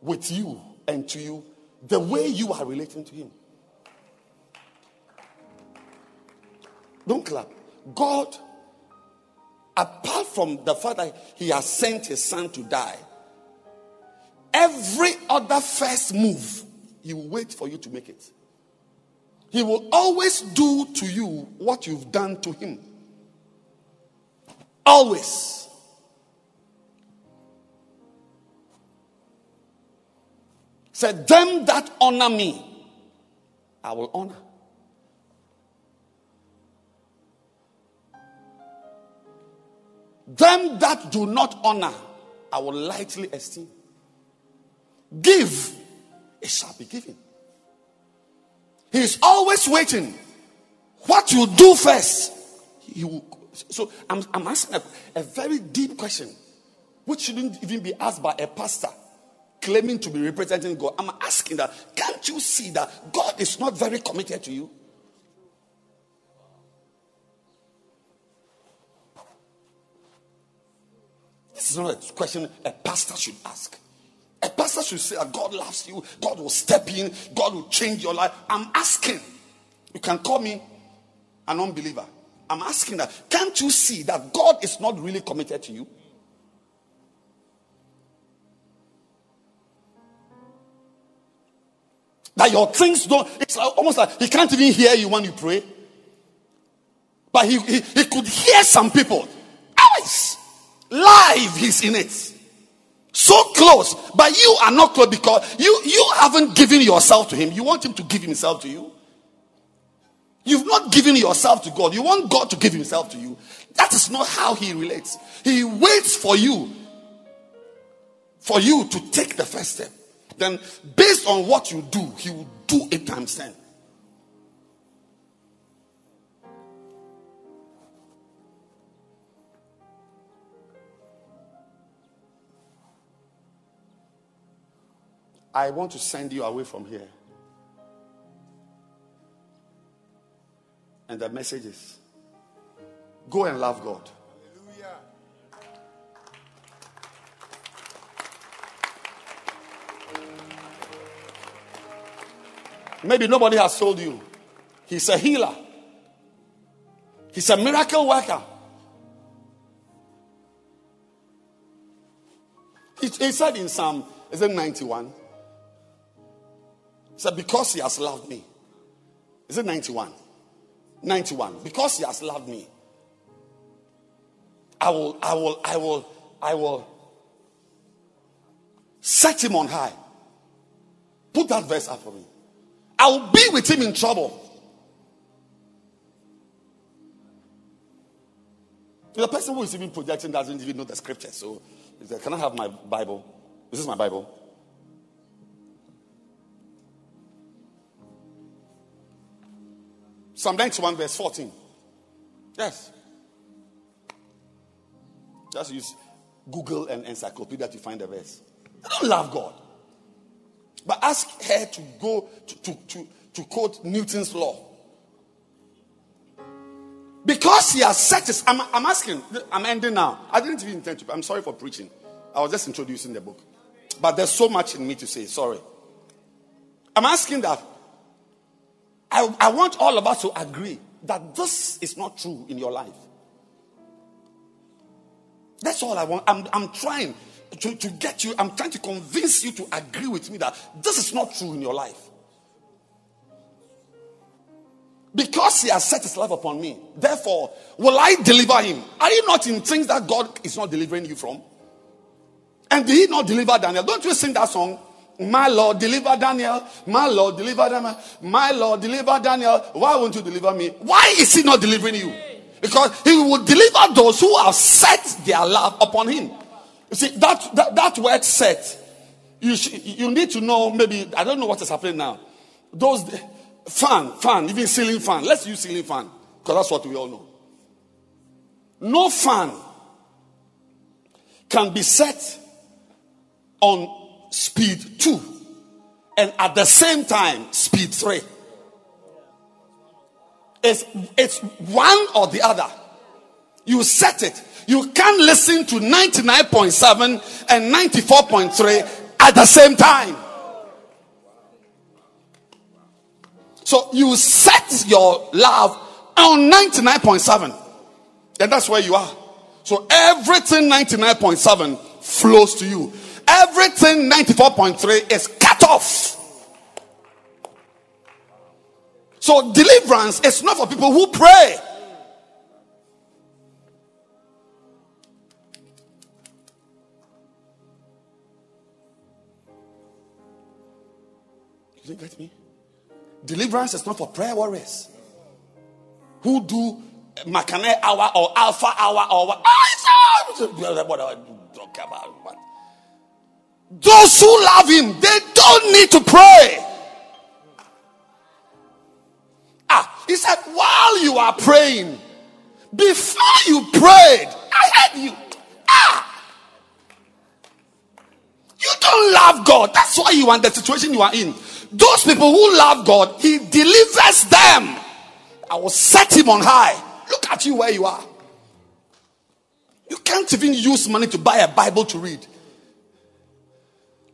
with you and to you the way you are relating to Him. Don't clap. God, apart from the fact that He has sent His Son to die, every other first move, He will wait for you to make it. He will always do to you what you've done to Him. Always. Said, Them that honor me, I will honor. Them that do not honor, I will lightly esteem. Give, it shall be given. He is always waiting. What you do first, he will. So I'm, I'm asking a, a very deep question, which shouldn't even be asked by a pastor claiming to be representing God. I'm asking that, can't you see that God is not very committed to you? This is not a question a pastor should ask. A pastor should say that God loves you, God will step in, God will change your life. I'm asking. You can call me an unbeliever. I'm asking that. Can't you see that God is not really committed to you? That your things don't, it's almost like he can't even hear you when you pray. But he, he, he could hear some people. Eyes, live, he's in it. So close, but you are not close because you, you haven't given yourself to him. You want him to give himself to you. You've not given yourself to God. You want God to give himself to you. That is not how he relates. He waits for you, for you to take the first step. Then, based on what you do, he will do it times 10. I want to send you away from here. And the message is go and love God. Maybe nobody has told you. He's a healer. He's a miracle worker. He, he said in Psalm, is it 91? He said, Because he has loved me. Is it 91? 91. Because he has loved me. I will, I will, I will, I will set him on high. Put that verse up for me. I will be with him in trouble. The person who is even projecting doesn't even know the scripture. So, can I have my Bible? This is my Bible. Psalm 91, verse 14. Yes. Just use Google and encyclopedia to find the verse. I don't love God. But ask her to go to, to, to, to quote Newton's law. Because he has set his. I'm, I'm asking, I'm ending now. I didn't even intend to. I'm sorry for preaching. I was just introducing the book. But there's so much in me to say. Sorry. I'm asking that I, I want all of us to agree that this is not true in your life. That's all I want. I'm, I'm trying to, to get you, I'm trying to convince you to agree with me that this is not true in your life. Because he has set his life upon me, therefore, will I deliver him? Are you not in things that God is not delivering you from? And did he not deliver Daniel? Don't you sing that song? My Lord, deliver Daniel. My Lord, deliver Daniel. My Lord, deliver Daniel. Why won't you deliver me? Why is he not delivering you? Because he will deliver those who have set their love upon him. See, that, that, that word set, you, sh- you need to know maybe, I don't know what is happening now. Those, fan, fan, even ceiling fan. Let's use ceiling fan because that's what we all know. No fan can be set on speed 2 and at the same time speed 3 it's, it's one or the other you set it you can't listen to 99.7 and 94.3 at the same time so you set your love on 99.7 and that's where you are so everything 99.7 flows to you everything 94.3 is cut off. So deliverance is not for people who pray. You get me? Deliverance is not for prayer warriors who do Makane hour or Alpha hour or what. What? Those who love him, they don't need to pray. Ah, he said, while you are praying, before you prayed, I heard you. Ah, you don't love God. That's why you are in the situation you are in. Those people who love God, He delivers them. I will set Him on high. Look at you where you are. You can't even use money to buy a Bible to read.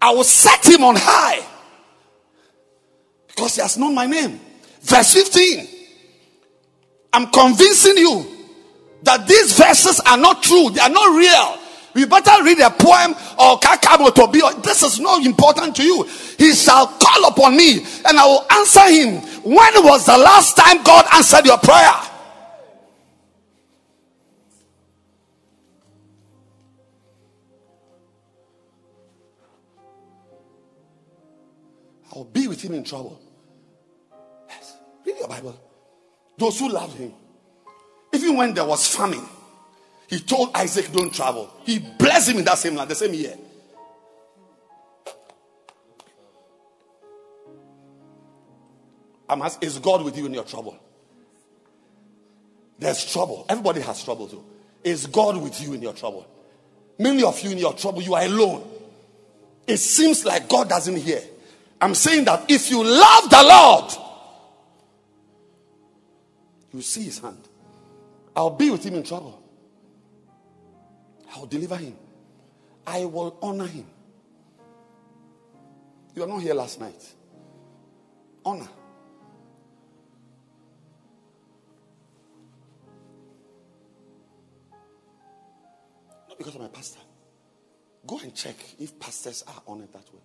I will set him on high because he has known my name. Verse 15. I'm convincing you that these verses are not true, they are not real. You better read a poem or kakamo to be. This is not important to you. He shall call upon me and I will answer him. When was the last time God answered your prayer? I'll be with him in trouble. Yes. Read your Bible. Those who loved him, even when there was famine, he told Isaac, Don't travel. He blessed him in that same land, the same year. I'm asking, is God with you in your trouble? There's trouble. Everybody has trouble too. Is God with you in your trouble? Many of you in your trouble, you are alone. It seems like God doesn't hear. I'm saying that if you love the Lord, you see his hand. I'll be with him in trouble. I'll deliver him. I will honor him. You are not here last night. Honor. Not because I'm a pastor. Go and check if pastors are honored that way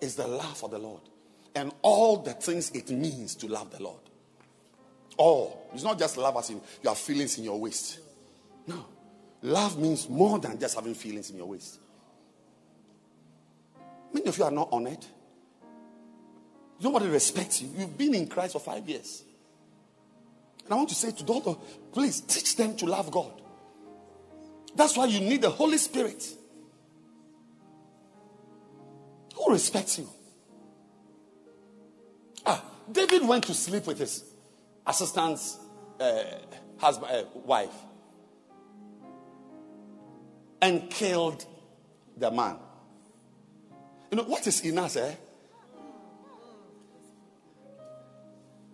is the love for the Lord and all the things it means to love the Lord. All. It's not just love as in you have feelings in your waist. No. Love means more than just having feelings in your waist. Many of you are not honored. Nobody respects you. You've been in Christ for five years. And I want to say to daughter, please teach them to love God. That's why you need the Holy Spirit who respects you? Ah, David went to sleep with his assistant's uh, husband, uh, wife and killed the man. You know what is in us, eh?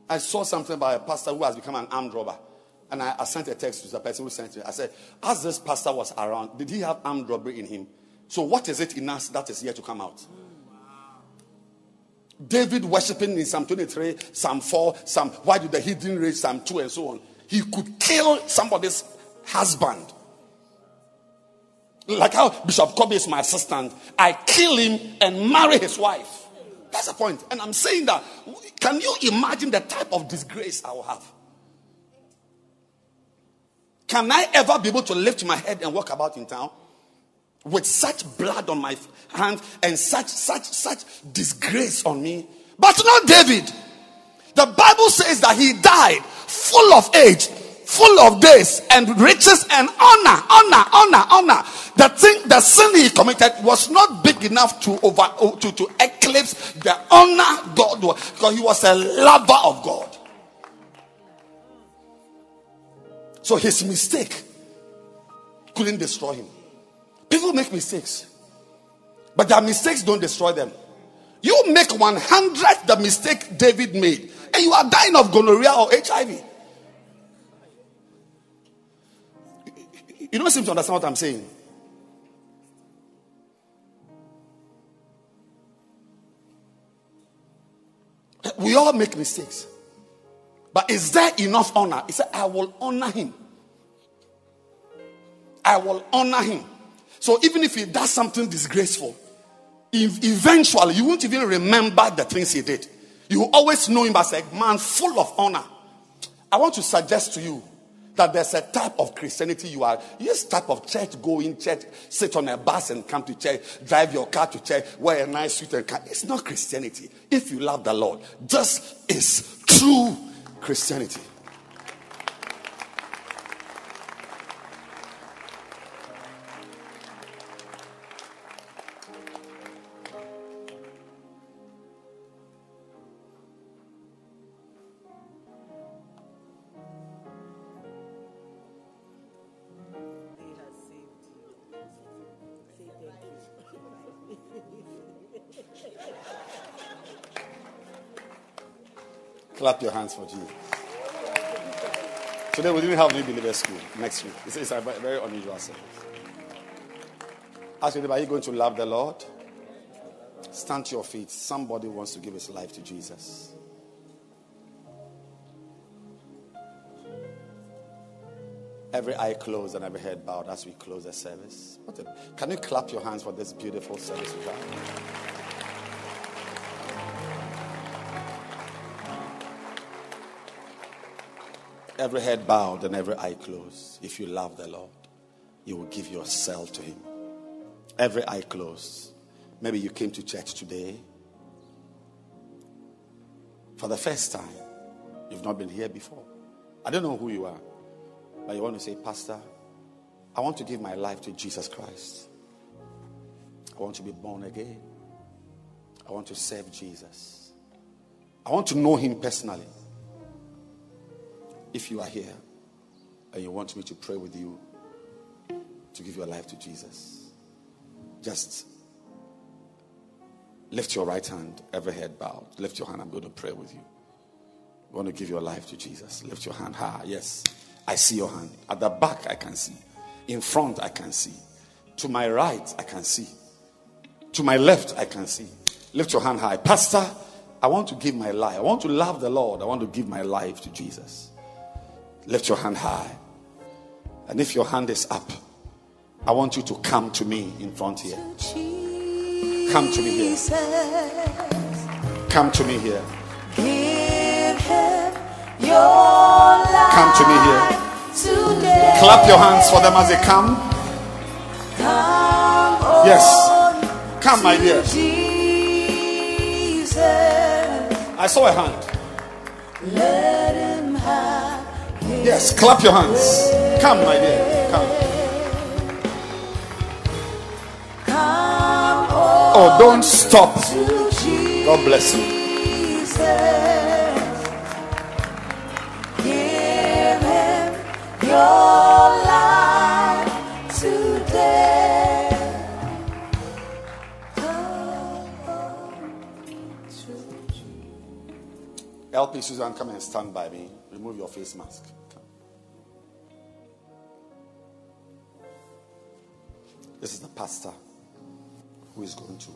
I saw something by a pastor who has become an armed robber. And I, I sent a text to the person who sent it. I said, as this pastor was around, did he have armed robbery in him? So what is it in us that is yet to come out? David worshiping in Psalm 23, Psalm 4, Psalm, why did the hidden raise Psalm 2 and so on? He could kill somebody's husband. Like how Bishop Kobe is my assistant. I kill him and marry his wife. That's the point. And I'm saying that, can you imagine the type of disgrace I will have? Can I ever be able to lift my head and walk about in town? with such blood on my hands and such such such disgrace on me but not david the bible says that he died full of age full of days and riches and honor honor honor honor the thing the sin he committed was not big enough to over to, to eclipse the honor god was because he was a lover of god so his mistake couldn't destroy him People make mistakes, but their mistakes don't destroy them. You make 100 the mistake David made, and you are dying of gonorrhea or HIV. You don't seem to understand what I'm saying. We all make mistakes. But is there enough honor? He said, I will honor him. I will honor him. So even if he does something disgraceful, eventually you won't even remember the things he did. You always know him as a man full of honor. I want to suggest to you that there's a type of Christianity you are. This type of church going church, sit on a bus and come to church, drive your car to church, wear a nice suit and car. It's not Christianity. If you love the Lord, this is true Christianity. Hands for Jesus. Today we didn't have new believer school. Next week. It's, it's a very unusual service. Ask you, are you going to love the Lord? Stand to your feet. Somebody wants to give his life to Jesus. Every eye closed and every head bowed as we close the service. A, can you clap your hands for this beautiful service Every head bowed and every eye closed. If you love the Lord, you will give yourself to Him. Every eye closed. Maybe you came to church today for the first time. You've not been here before. I don't know who you are, but you want to say, Pastor, I want to give my life to Jesus Christ. I want to be born again. I want to serve Jesus. I want to know Him personally. If you are here and you want me to pray with you to give your life to Jesus, just lift your right hand, every head bowed. Lift your hand. I'm going to pray with you. You want to give your life to Jesus? Lift your hand high. Yes, I see your hand. At the back, I can see. In front, I can see. To my right, I can see. To my left, I can see. Lift your hand high. Pastor, I want to give my life. I want to love the Lord. I want to give my life to Jesus. Lift your hand high. And if your hand is up, I want you to come to me in front here. Come to me here. Come to me here. Come to me here. Clap your hands for them as they come. Yes. Come, my dear. I saw a hand. Yes, clap your hands. Come, my dear. Come. Oh, oh, don't stop. God bless you. Give him your life today. LP Susan, come and stand by me. Remove your face mask. This is the pastor who is going to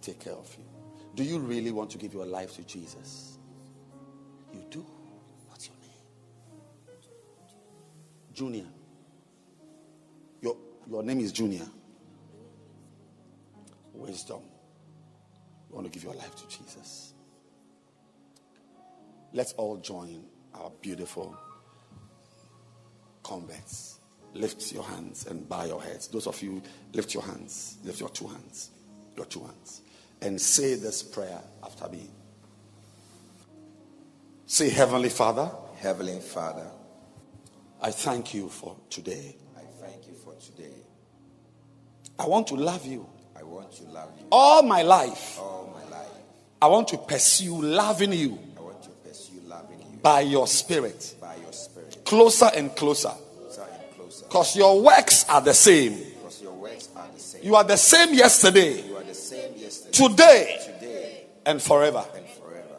take care of you. Do you really want to give your life to Jesus? You do. What's your name? Junior. Your, your name is Junior. Wisdom. You want to give your life to Jesus. Let's all join our beautiful converts lift your hands and bow your heads. Those of you, lift your hands. Lift your two hands. Your two hands. And say this prayer after me. Say, Heavenly Father. Heavenly Father. I thank you for today. I thank you for today. I want to love you. I want to love you. All my life. All my life. I want to pursue loving you. I want to pursue loving you. By your spirit. By your spirit. Closer and closer. Because your works are the same. Because your works are the same. You are the same yesterday. You are the same yesterday. Today. Today. And forever. And forever.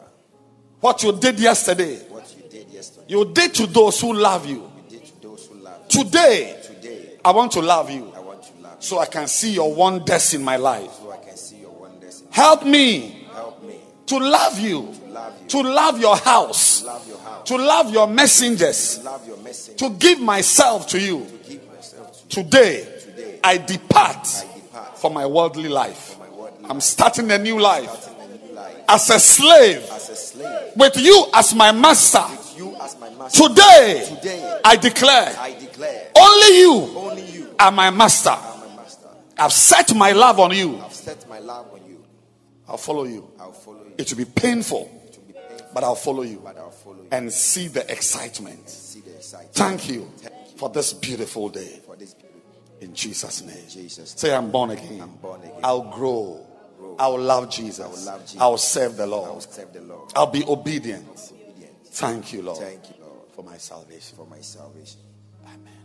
What you did yesterday. What you did yesterday. You did to those who love you. You did to those who love you. Today. Today. I want to love you. I want to love you. So I can see your wonders in my life. So I can see your wonders. Help me. Help me. To love you. To love. To love your house. To love your house. To love your messengers. To love your messengers. To give myself to you. To Today, I depart, from my worldly life. I'm starting a new life as a slave with you as my master. Today, I declare only you are my master. I've set my love on you. I'll follow you. It will be painful, but I'll follow you but I'll follow you. and see the excitement. see the excitement. Thank you for this beautiful day. for this beautiful In Jesus' name. Jesus. Say, I'm born again. I'm born again. I'll grow. Grow. I'll love Jesus. I will love Jesus. I'll serve the I will Lord. serve the Lord. I'll be obedient. Obedient. Thank you, Lord, Thank you, Lord, for my salvation. for my salvation. Amen.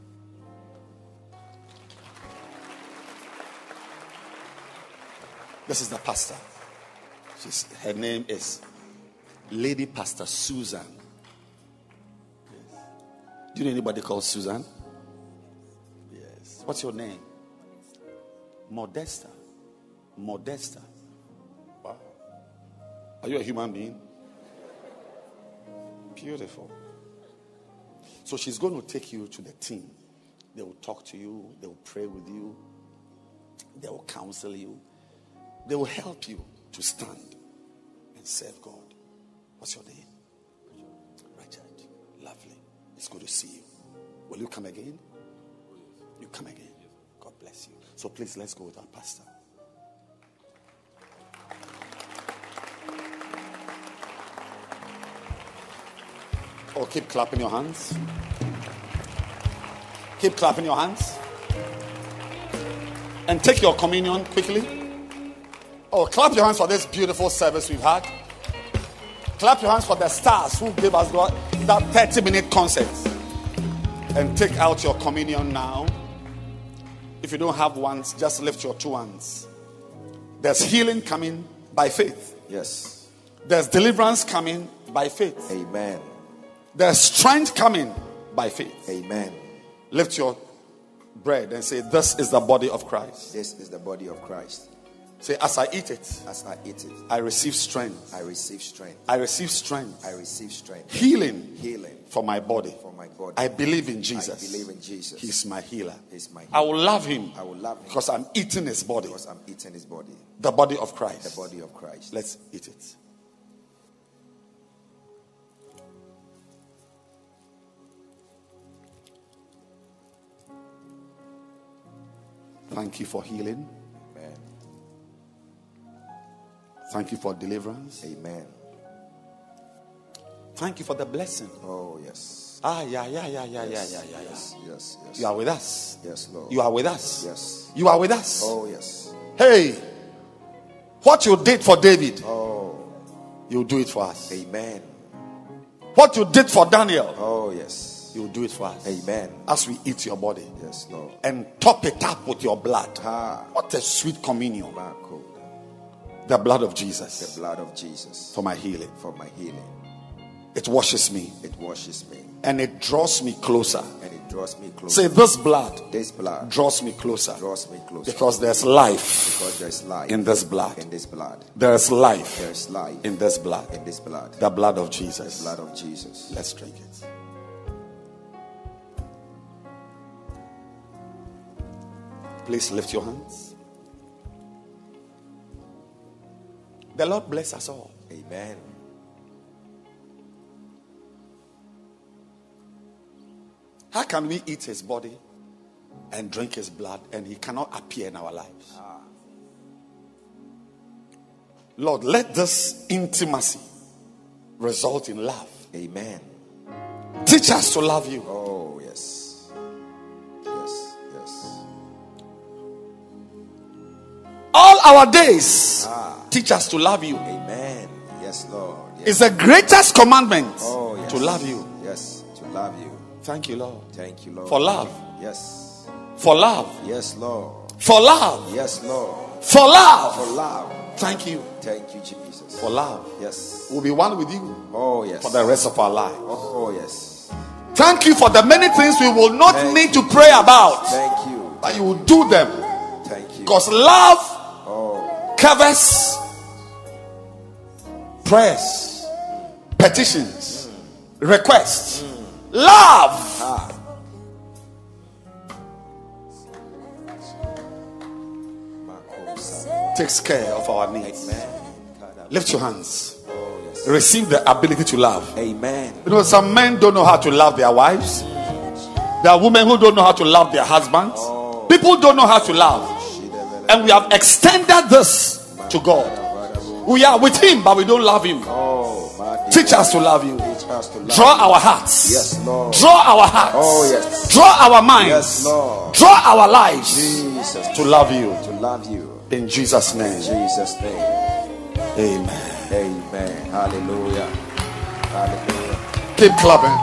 This is the pastor. She's, her name is Lady Pastor Susan. Do you know anybody called Susan? Yes. What's your name? Modesta. Modesta. Wow. Are you a human being? Beautiful. So she's going to take you to the team. They will talk to you, they will pray with you, they will counsel you, they will help you to stand and serve God. What's your name? It's good to see you. Will you come again? You come again. God bless you. So please let's go with our pastor. Oh, keep clapping your hands. Keep clapping your hands. And take your communion quickly. Oh, clap your hands for this beautiful service we've had. Clap your hands for the stars who gave us God that 30 minute concert. And take out your communion now. If you don't have ones, just lift your two hands. There's healing coming by faith. Yes. There's deliverance coming by faith. Amen. There's strength coming by faith. Amen. Lift your bread and say, This is the body of Christ. This is the body of Christ. Say, As I eat it, As I eat it, I receive strength. I receive strength. I receive strength. I receive strength. Healing Healing for my body. for my body. I believe in Jesus. I believe in Jesus. He's my healer. He's my I will love him I will love him because I'm eating his body, because I'm eating his body, the body of Christ. the body of Christ. Let's eat it. Thank you for healing. Thank you for deliverance. Amen. Thank you for the blessing. Oh, yes. Ah, yeah, yeah, yeah, yeah, yeah, Yes, yeah, yeah, yes, yeah. yes, yes. You are with us. Yes, Lord. You are with us. Yes. You are with us. Oh, yes. Hey, what you did for David, Oh, you will do it for us. amen. What you did for Daniel, Oh, yes. you will do it for us. Amen. As we eat your body Yes, Lord. and top it up with your blood. Ah, What a sweet communion. Marco, The blood of Jesus. the blood of Jesus for my healing. for my healing. It washes me It washes me and it draws me closer. and it draws me closer. Say, this blood this blood draws me closer draws me closer because there's life because there's life in this blood. in this blood. There's life There's life in this blood. in this blood. The blood of Jesus. The blood of Jesus. Let's drink it. Please lift your hands. The Lord bless us all. Amen. How can we eat his body and drink his blood and he cannot appear in our lives? Lord, let this intimacy result in love. Amen. Teach us to love you. Oh, yes. Yes, yes. All our days, ah. Teach us to love you. Amen. Yes, Lord. Yes. It's the greatest commandment Oh, yes. to love you. Yes, to love you. Thank you, Lord. Thank you, Lord. For love. Yes. For love. Yes, Lord. For love. Yes, Lord. For love. For love. Thank you Thank you, Jesus. for love. Yes. We'll be one with you Oh, yes. for the rest of our life. Oh, yes. Thank you for the many things we will not Thank need to pray about, Thank you. but you will do them Thank you. because love Oh, covers prayers, petitions, requests. Love. Takes care of our needs. Lift your hands. Oh. Receive the ability to love. Amen. You know, some men don't know how to love their wives. There are women who don't know how to love their husbands. Oh. People don't know how to love. And we have extended this to God. We are with Him, but we don't love Him. Oh, Teach us to love you. To love. Draw our hearts. Yes, Lord. Draw our hearts. Oh, yes. Draw our minds. Yes, Lord. Draw our lives Jesus. to love you. To love you. In Jesus' name. In Jesus' name. Amen. Amen. Hallelujah. Hallelujah. Keep clapping.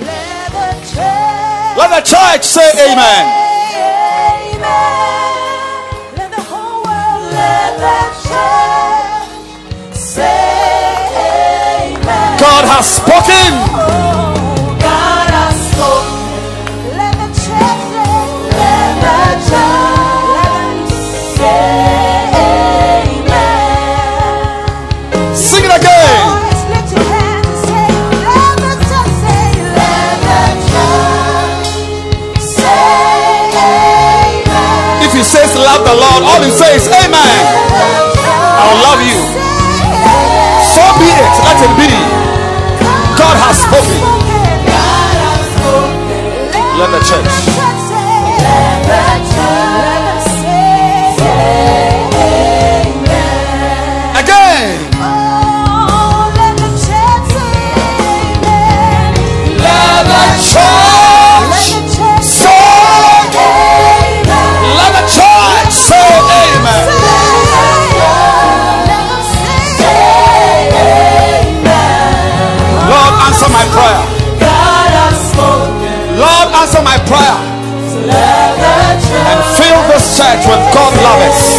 Let the church Let the church say amen. Amen. Let the whole world let the church say has spoken. God has spoken. Let the church say, let the church say amen. Sing it again. Boys, lift your hands and say, let the church say, let the church say amen. If he says love the Lord, all he says it be. God has spoken. Let the church. Lovers.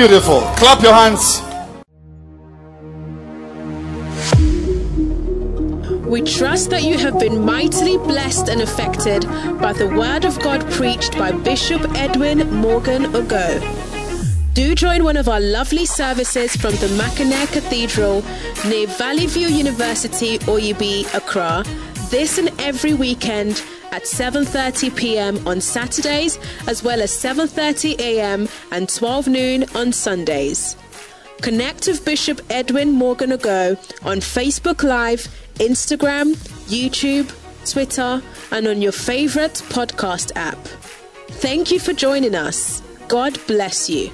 Beautiful. Clap your hands. We trust that you have been mightily blessed and affected by the word of God preached by Bishop Edwin Morgan Ogo. Do join one of our lovely services from the Mackinac Cathedral near Valley View University, Oyibi, Accra, this and every weekend at 7:30 p.m. on Saturdays as well as 7:30 a.m. and 12 noon on Sundays. Connect with Bishop Edwin Morgan Ago on Facebook Live, Instagram, YouTube, Twitter, and on your favorite podcast app. Thank you for joining us. God bless you.